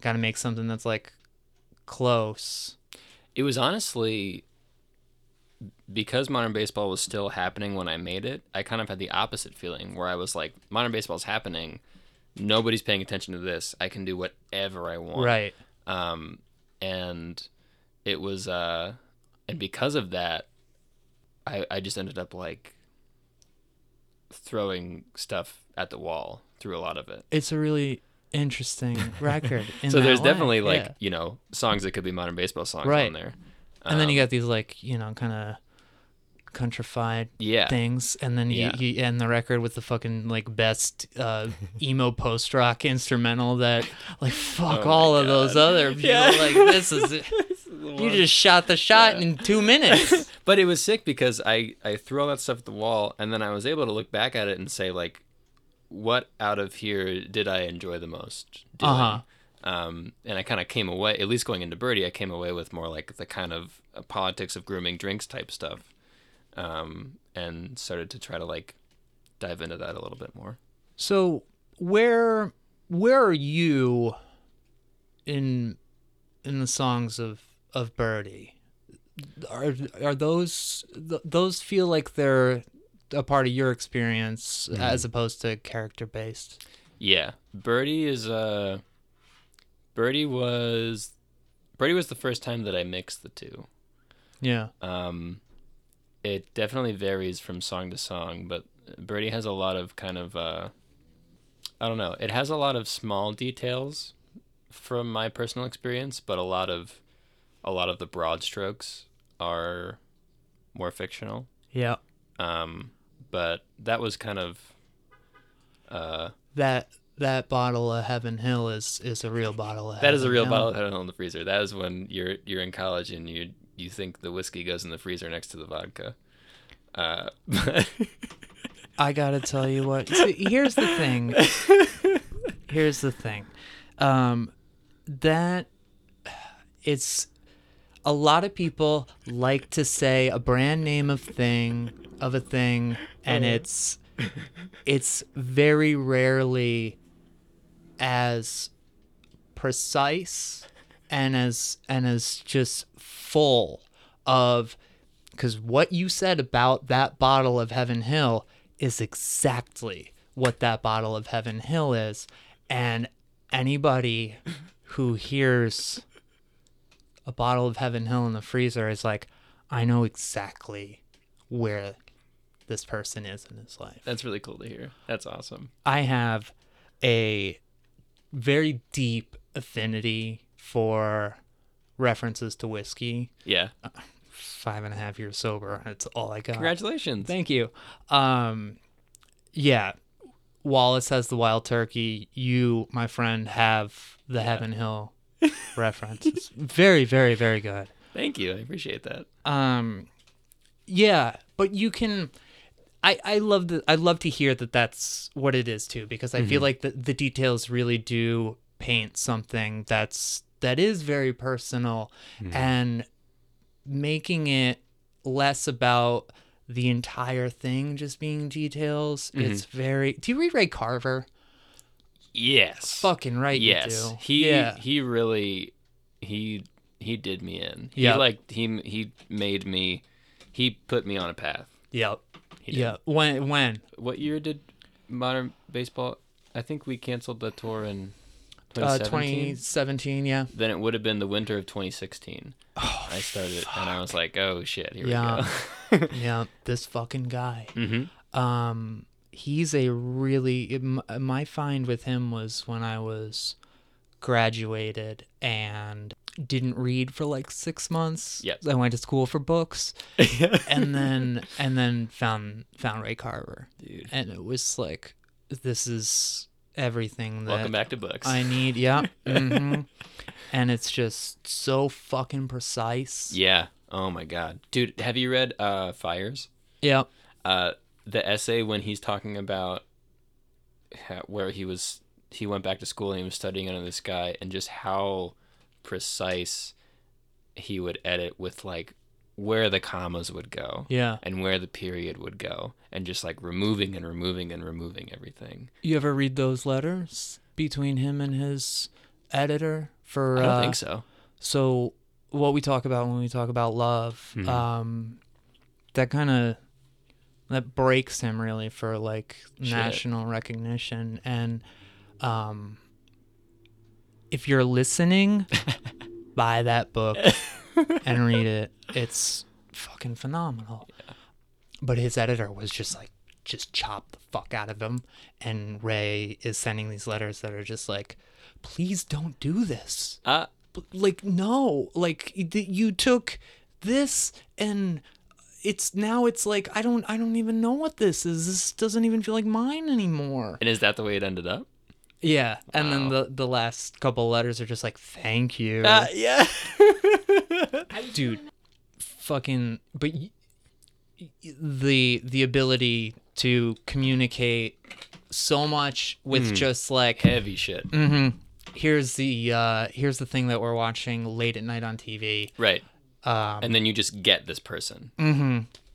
gotta make something that's like close It was honestly because modern baseball was still happening when I made it. I kind of had the opposite feeling where I was like, modern baseball's happening. Nobody's paying attention to this. I can do whatever I want. right Um, and it was, uh, and because of that, I I just ended up like throwing stuff at the wall through a lot of it. it's a really interesting record in so there's way, definitely like yeah. you know songs that could be modern baseball songs Right. on there. and then you Um, got these like you know kind of countrified yeah. things and then you, Yeah. you end the record with the fucking like best uh emo post rock instrumental that like fuck Oh all of those other people Yeah. like this is you just shot the shot in two minutes But it was sick because I I threw all that stuff at the wall, and then I was able to look back at it and say like, what out of here did I enjoy the most doing? Uh-huh. Um, and I kind of came away, at least going into Birdie, I came away with more like the kind of uh, politics of grooming drinks type stuff, um, and started to try to like dive into that a little bit more. so where where are you in in the songs of of birdie? Are are those th- those feel like they're a part of your experience as opposed to character based? Yeah, Birdie is uh, Birdie was, Birdie was the first time that I mixed the two. yeah. Um, it definitely varies from song to song, but Birdie has a lot of kind of uh, I don't know. It has a lot of small details from my personal experience, but a lot of a lot of the broad strokes are more fictional. Yeah. Um, but that was kind of uh, That that bottle of Heaven Hill is is a real bottle of that is a real Hill. bottle of Heaven Hill in the freezer. That is when you're you're in college and you you think the whiskey goes in the freezer next to the vodka. Uh, I gotta tell you what. see, here's the thing. Here's the thing. Um, that it's a lot of people like to say a brand name of thing of a thing, and it's it's very rarely as precise and as and as just full of because what you said about that bottle of Heaven Hill is exactly what that bottle of Heaven Hill is. And anybody who hears a bottle of Heaven Hill in the freezer is like, I know exactly where this person is in his life. that's really cool to hear. That's awesome. I have a very deep affinity for references to whiskey. Yeah. Five and a half years sober. That's all I got. Congratulations. Thank you. Um, yeah. Wallace has the wild turkey. You, my friend, have the Heaven Hill reference. It's very, very, very good. Thank you. I appreciate that. Um, yeah, but you can. I, I love the I love to hear that that's what it is too because I feel like the, the details really do paint something that's that is very personal mm-hmm. and making it less about the entire thing just being details. Mm-hmm. It's very. Do you read Ray Carver? Yes. Fucking right, yes. you do. He yeah. he really he he did me in. He Yeah. like he he made me he put me on a path. Yep. Yeah. When when What year did modern baseball? I think we canceled the tour in uh, 2017. 2017. Yeah. then it would have been the winter of 2016. Oh, I started and I was like, "Oh shit, here Yeah. we go." yeah. This fucking guy. mm-hmm. um he's a really m- my find with him was when i was graduated and didn't read for like six months Yes. i went to school for books and then and then found found ray carver Dude. and it was like this is everything that Welcome back to books. i need yeah hmm and it's just so fucking precise yeah. Oh my god. Dude, have you read uh Fires? yeah uh, the essay when he's talking about ha- where he was he went back to school and he was studying under this guy and just how precise he would edit with like where the commas would go yeah and where the period would go and just like removing and removing and removing everything You ever read those letters between him and his editor for i don't uh, think so so what we talk about when we talk about love Mhm. um that kind of that breaks him really for like Shit. national recognition and um if you're listening buy that book and read it. It's fucking phenomenal. But his editor was just like just chop the fuck out of him. And ray is sending these letters that are just like please don't do this. Uh like no. Like you took this and it's now it's like i don't i don't even know what this is. This doesn't even feel like mine anymore. And is that the way it ended up yeah and then the the last couple letters are just like thank you uh, yeah dude fucking but y- y- the the ability to communicate so much with Mm. just like heavy shit Mm-hmm. here's the uh here's the thing that we're watching late at night on tv right um and then you just get this person mm-hmm,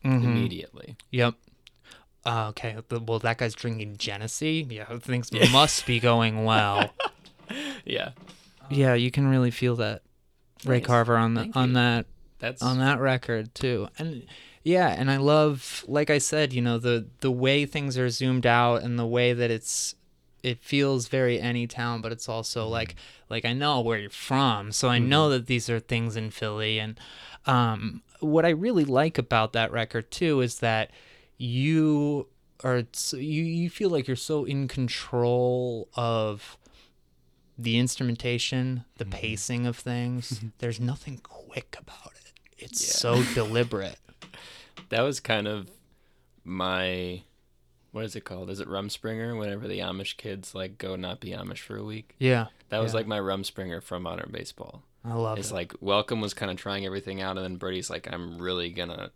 mm-hmm. immediately Yep. Uh, okay. the- Well, that guy's drinking Genesee. Yeah, things must be going well. yeah yeah, you can really feel that Ray Nice. Carver on the Thank on you. that that's on that record too. And yeah, and I love, like I said, you know, the the way things are zoomed out and the way that it's it feels very any town, but it's also like like I know where you're from, so I know that these are things in Philly. And um, what I really like about that record too is that you it's you you feel like you're so in control of the instrumentation, the Mm-hmm. pacing of things. There's nothing quick about it. It's Yeah. so deliberate. That was kind of my what is it called? Is it Rumspringer? Whenever the Amish kids like go not be Amish for a week. Yeah. That was Yeah. like my Rumspringer from modern baseball. I love It's it. It's like Welcome was kind of trying everything out, and then Birdie's like, I'm really gonna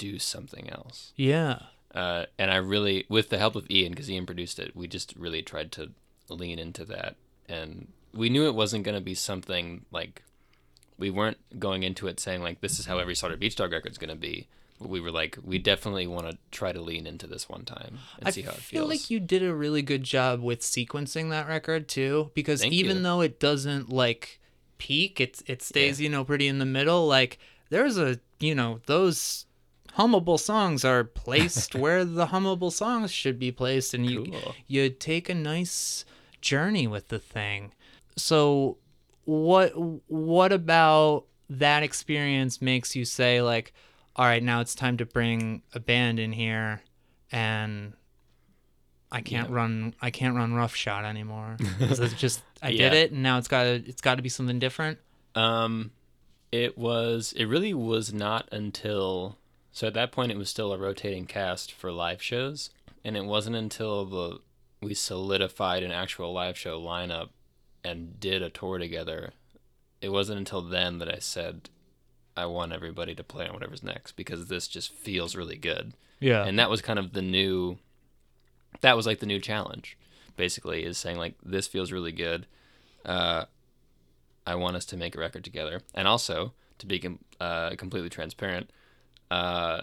do something else. yeah. Uh, and I really, with the help of Ian, because Ian produced it, we just really tried to lean into that, and we knew it wasn't gonna be something like we weren't going into it saying like this is how every Slaughter Beach Dog record is gonna be. But we were like, we definitely want to try to lean into this one time and I see how it feels. I feel like you did a really good job with sequencing that record too, because Thank even you. though it doesn't like peak, it it stays you know pretty in the middle. Like there's a you know those hummable songs are placed where the hummable songs should be placed, and you Cool. you take a nice journey with the thing. So what what about that experience makes you say like, all right, now it's time to bring a band in here and I can't Yeah. run I can't run rough shot anymore. it's just I Yeah. did it and now it's got to it's got to be something different. Um, it was. It really was not until. So at that point, it was still a rotating cast for live shows, and it wasn't until the we solidified an actual live show lineup and did a tour together. It wasn't until then that I said, I want everybody to play on whatever's next because this just feels really good. Yeah. and that was kind of the new that was like the new challenge basically is saying like this feels really good uh i want us to make a record together and also to be com- uh, completely transparent uh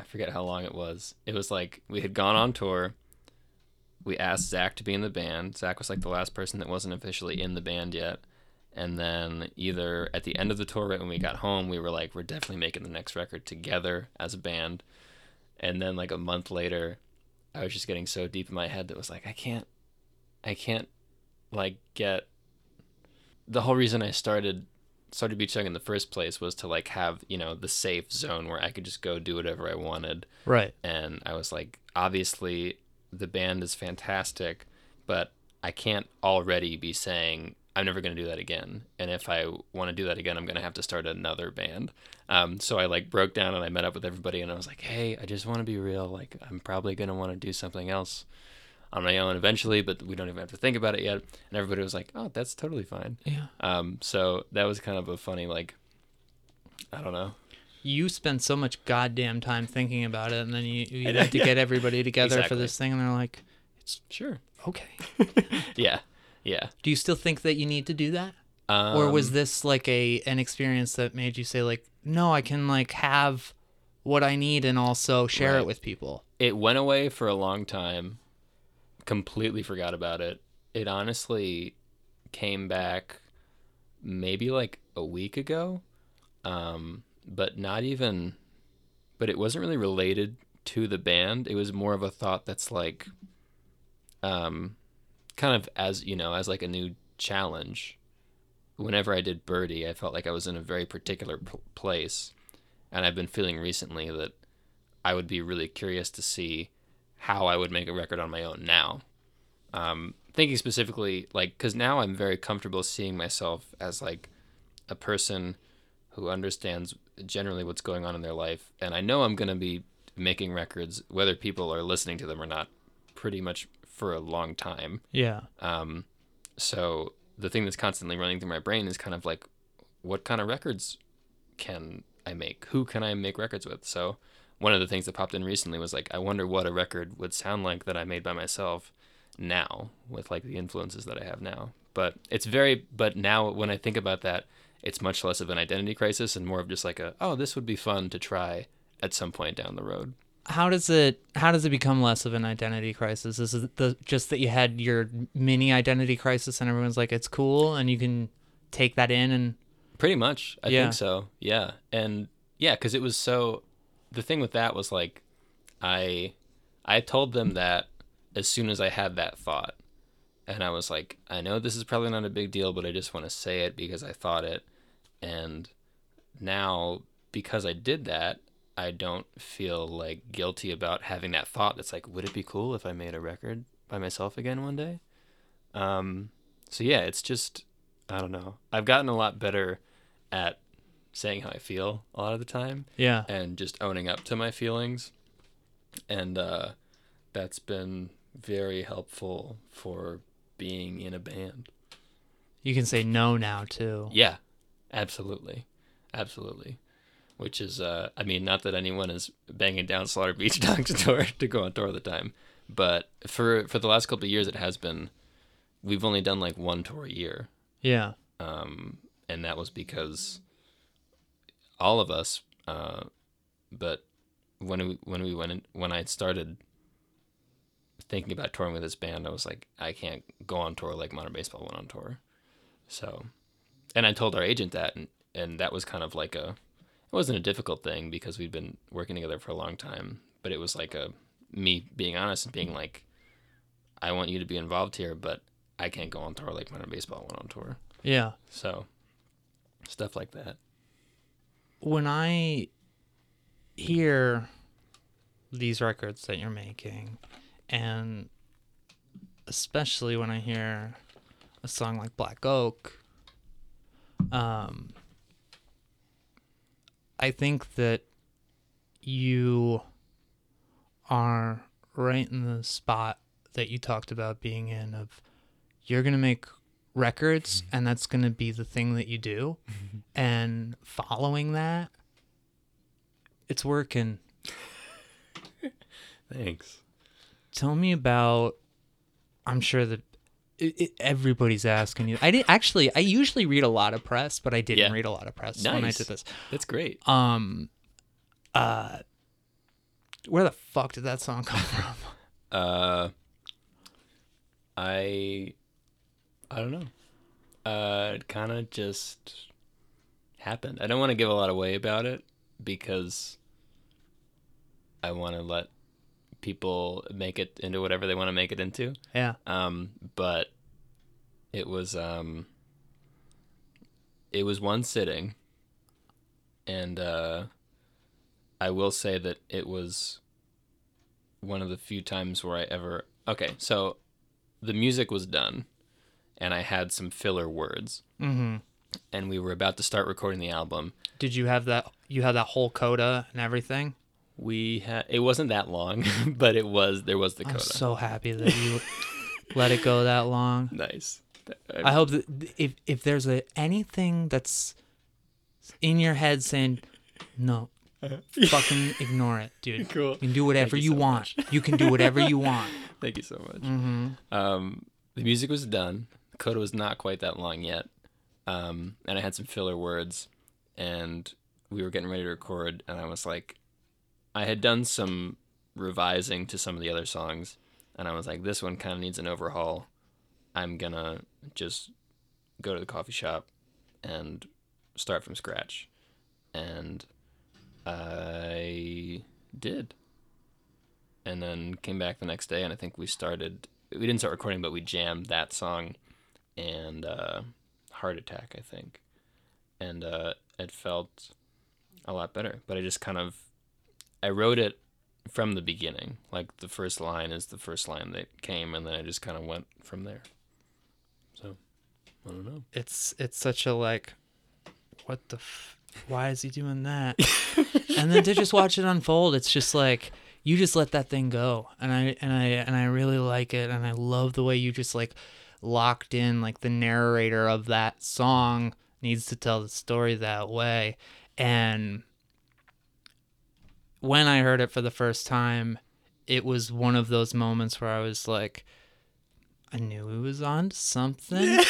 i forget how long it was. It was like we had gone on tour. We asked zach to be in the band. Zach was like the last person that wasn't officially in the band yet. And then either at the end of the tour right when we got home we were like we're definitely making the next record together as a band. And then like a month later i was just getting so deep in my head that was like i can't i can't like get the whole reason i started Slaughter Beach Dog in the first place was to like have you know the safe zone where i could just go do whatever i wanted. Right. and i was like obviously the band is fantastic but i can't already be saying i'm never going to do that again. And if i want to do that again i'm going to have to start another band. Um, so i like broke down and i met up with everybody and i was like hey i just want to be real. Like i'm probably going to want to do something else on my own eventually but we don't even have to think about it yet and everybody was like oh that's totally fine Yeah. um, so that was kind of a funny like i don't know You spend so much goddamn time thinking about it and then you you have to yeah. get everybody together for this thing and they're like, "It's sure "Okay." yeah yeah Do you still think that you need to do that? um, or was this like a an experience that made you say like no i can like have what i need and also share Right. it with people it went away for a long time completely forgot about it. It honestly came back maybe like a week ago um but not even but it wasn't really related to the band. It was more of a thought that's like um kind of as you know as like a new challenge. Whenever i did birdie i felt like i was in a very particular p- place and i've been feeling recently that I would be really curious to see how I would make a record on my own now. Um, thinking specifically, like, because now I'm very comfortable seeing myself as like a person who understands generally what's going on in their life, and I know I'm gonna be making records whether people are listening to them or not, pretty much for a long time. yeah Um, so the thing that's constantly running through my brain is kind of like, what kind of records can I make? Who can I make records with? So one of the things that popped in recently was like, I wonder what a record would sound like that I made by myself now with like the influences that I have now. But it's very, but now when I think about that, it's much less of an identity crisis and more of just like a, oh, this would be fun to try at some point down the road. how does it how does it become less of an identity crisis is it the just that you had your mini identity crisis and everyone's like it's cool and you can take that in and Pretty much. I Yeah. think so. Yeah. And yeah, because it was so. The thing with that was like, I, I told them that as soon as I had that thought, and I was like, I know this is probably not a big deal, but I just want to say it because I thought it, and now because I did that, I don't feel like guilty about having that thought. That's like, would it be cool if I made a record by myself again one day? Um, so yeah, it's just I don't know. I've gotten a lot better at saying how I feel a lot of the time Yeah. and just owning up to my feelings, and uh, that's been very helpful for being in a band. You can say no now too. Yeah, absolutely, absolutely. Which is, uh, I mean, not that anyone is banging down Slaughter Beach Dog's door to go on tour all the time, but for for the last couple of years, it has been. We've only done like one tour a year, Yeah. um, and that was because all of us. Uh, but when we when we went in, when I started thinking about touring with this band, I was like, I can't go on tour like Modern Baseball went on tour. So, and I told our agent that, and and that was kind of like a, it wasn't a difficult thing because we'd been working together for a long time, but it was like a me being honest and being like, I want you to be involved here, but I can't go on tour like Modern Baseball went on tour. Yeah. So, stuff like that. When I hear these records that you're making, and especially when I hear a song like Black Oak, um, I think that you are right in the spot that you talked about being in of you're going to make records and that's going to be the thing that you do. And following that it's working. Thanks. tell me about i'm sure that it, it, everybody's asking you. I did actually i usually read a lot of press but i didn't Yeah. read a lot of press when i did this. That's great. um uh where the fuck did that song come from? Uh, I, I don't know. Uh, it kind of just happened. I don't want to give a lot away about it because I want to let people make it into whatever they want to make it into. yeah Um, but it was um, it was one sitting, and uh, I will say that it was one of the few times where I ever okay. So the music was done, and I had some filler words, mm-hmm and we were about to start recording the album. did you have that you had that whole coda and everything We had it wasn't that long, but it was there was the coda. i'm so happy that you let it go that long nice. I hope that if if there's a anything that's in your head saying no, fucking ignore it, dude. Cool. You can do whatever you you, so want. You can do whatever you want. Thank you so much. Mm-hmm. Um, the music was done. The coda was not quite that long yet. Um, and I had some filler words, and we were getting ready to record. And I was like, I had done some revising to some of the other songs, and I was like, this one kind of needs an overhaul. I'm gonna just go to the coffee shop and start from scratch. And I did. And then came back the next day, and I think we started. We didn't start recording, but we jammed that song and uh, Heart Attack, I think. And uh, it felt a lot better. But I just kind of. I wrote it from the beginning. Like the first line is the first line that came, and then I just kind of went from there. So, I don't know. It's it's such a like, what the, f- why is he doing that? and then to just watch it unfold, it's just like you just let that thing go, and I and I and I really like it, and I love the way you just like locked in like the narrator of that song needs to tell the story that way, and when I heard it for the first time, it was one of those moments where I was like, I knew he was on to something.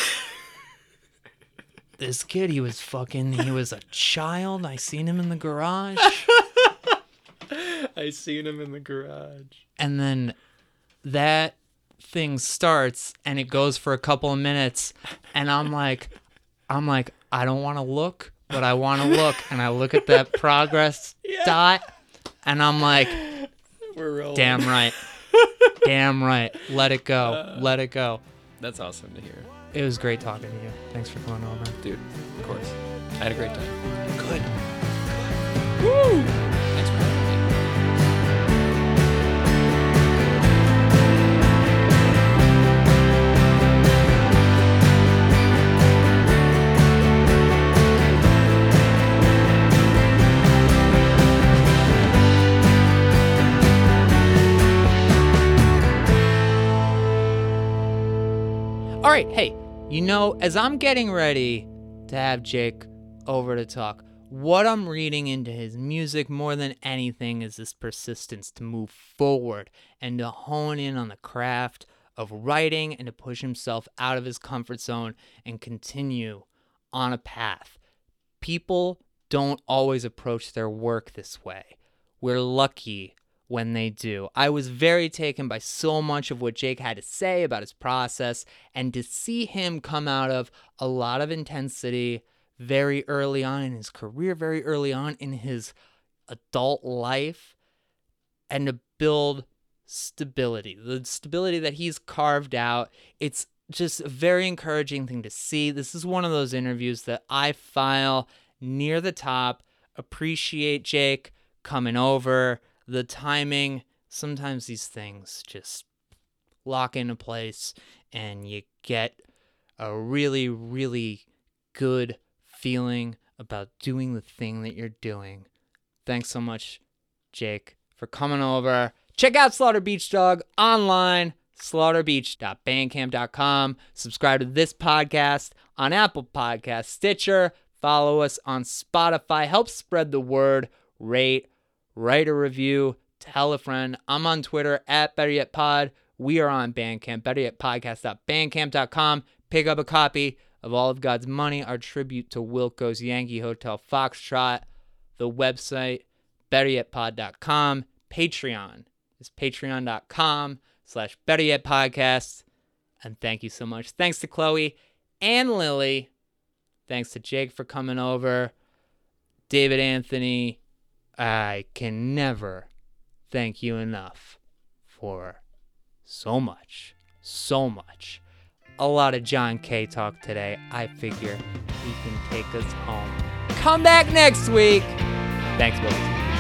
this kid, he was fucking, he was a child. I seen him in the garage. I seen him in the garage. and then that thing starts and it goes for a couple of minutes and i'm like i'm like i don't want to look but i want to look. And i look at that progress dot and i'm like We're rolling. damn right. Damn right. Let it go. Uh, Let it go. That's awesome to hear. it was great talking to you. Thanks for coming over. Dude, of course. I had a great time. good. Thanks, right, hey, you know, as I'm getting ready to have Jake over to talk, what I'm reading into his music more than anything is this persistence to move forward and to hone in on the craft of writing and to push himself out of his comfort zone and continue on a path. People don't always approach their work this way. We're lucky when they do. I was very taken by so much of what Jake had to say about his process and to see him come out of a lot of intensity very early on in his career, very early on in his adult life, and to build stability, the stability that he's carved out. It's just a very encouraging thing to see. This is one of those interviews that I file near the top. Appreciate Jake coming over, the timing. Sometimes these things just lock into place and you get a really, really good feeling about doing the thing that you're doing. Thanks so much, Jake, for coming over. Check out Slaughter Beach Dog online, slaughterbeach.bandcamp.com. Subscribe to this podcast on Apple Podcast, Stitcher. Follow us on Spotify. Help spread the word. Rate, write a review, tell a friend. I'm on Twitter at Better Yet Pod. We are on Bandcamp, betteryetpodcast.bandcamp.com. Pick up a copy of All of God's Money, our tribute to Wilco's Yankee Hotel Foxtrot. The website, betteryetpod.com. Patreon is patreon.com slash betteryetpodcast. And thank you so much. Thanks to Chloe and Lily. Thanks to Jake for coming over. David Anthony, I can never thank you enough for so much, so much. A lot of John K talk today. I figure he can take us home. Come back next week. Thanks, Willis.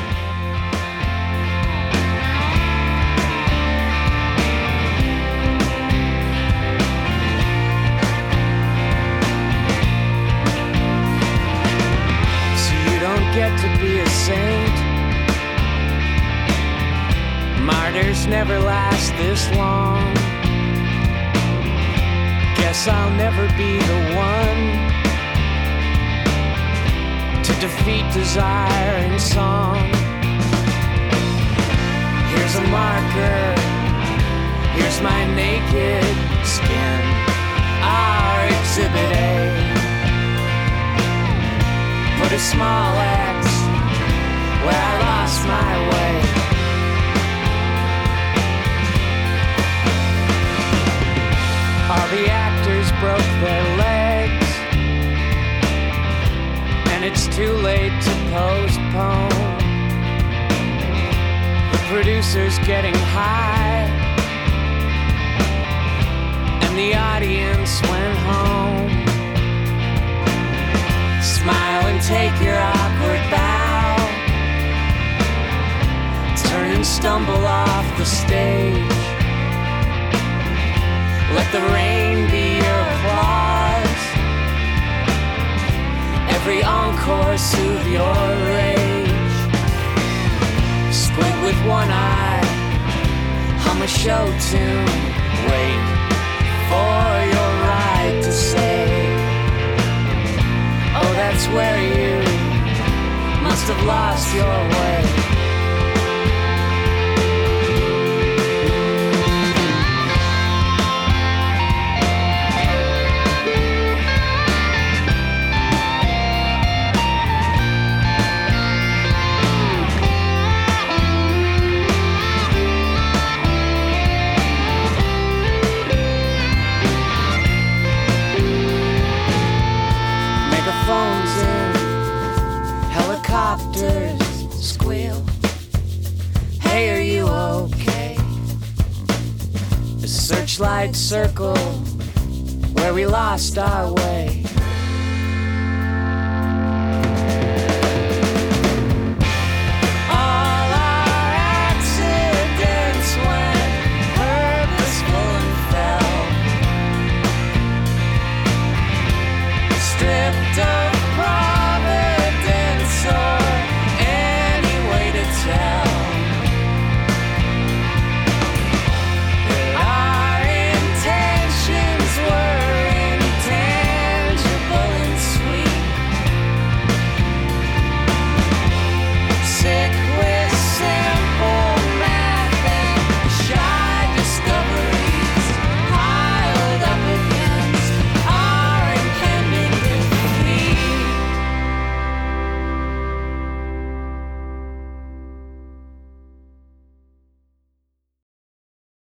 Martyrs never last this long. Guess I'll never be the one to defeat desire in song. Here's a marker. Here's my naked skin. Our exhibit A put a small X where I lost my way. All the actors broke their legs, and it's too late to postpone. The producer's getting high, and the audience went home. Smile and take your awkward bow. Turn and stumble off the stage. Let the rain be your applause. Every encore soothe your rage. Squint with one eye, hum a show tune. Wait for your ride to say. Oh, that's where you must have lost your way. A searchlight circle where we lost our way.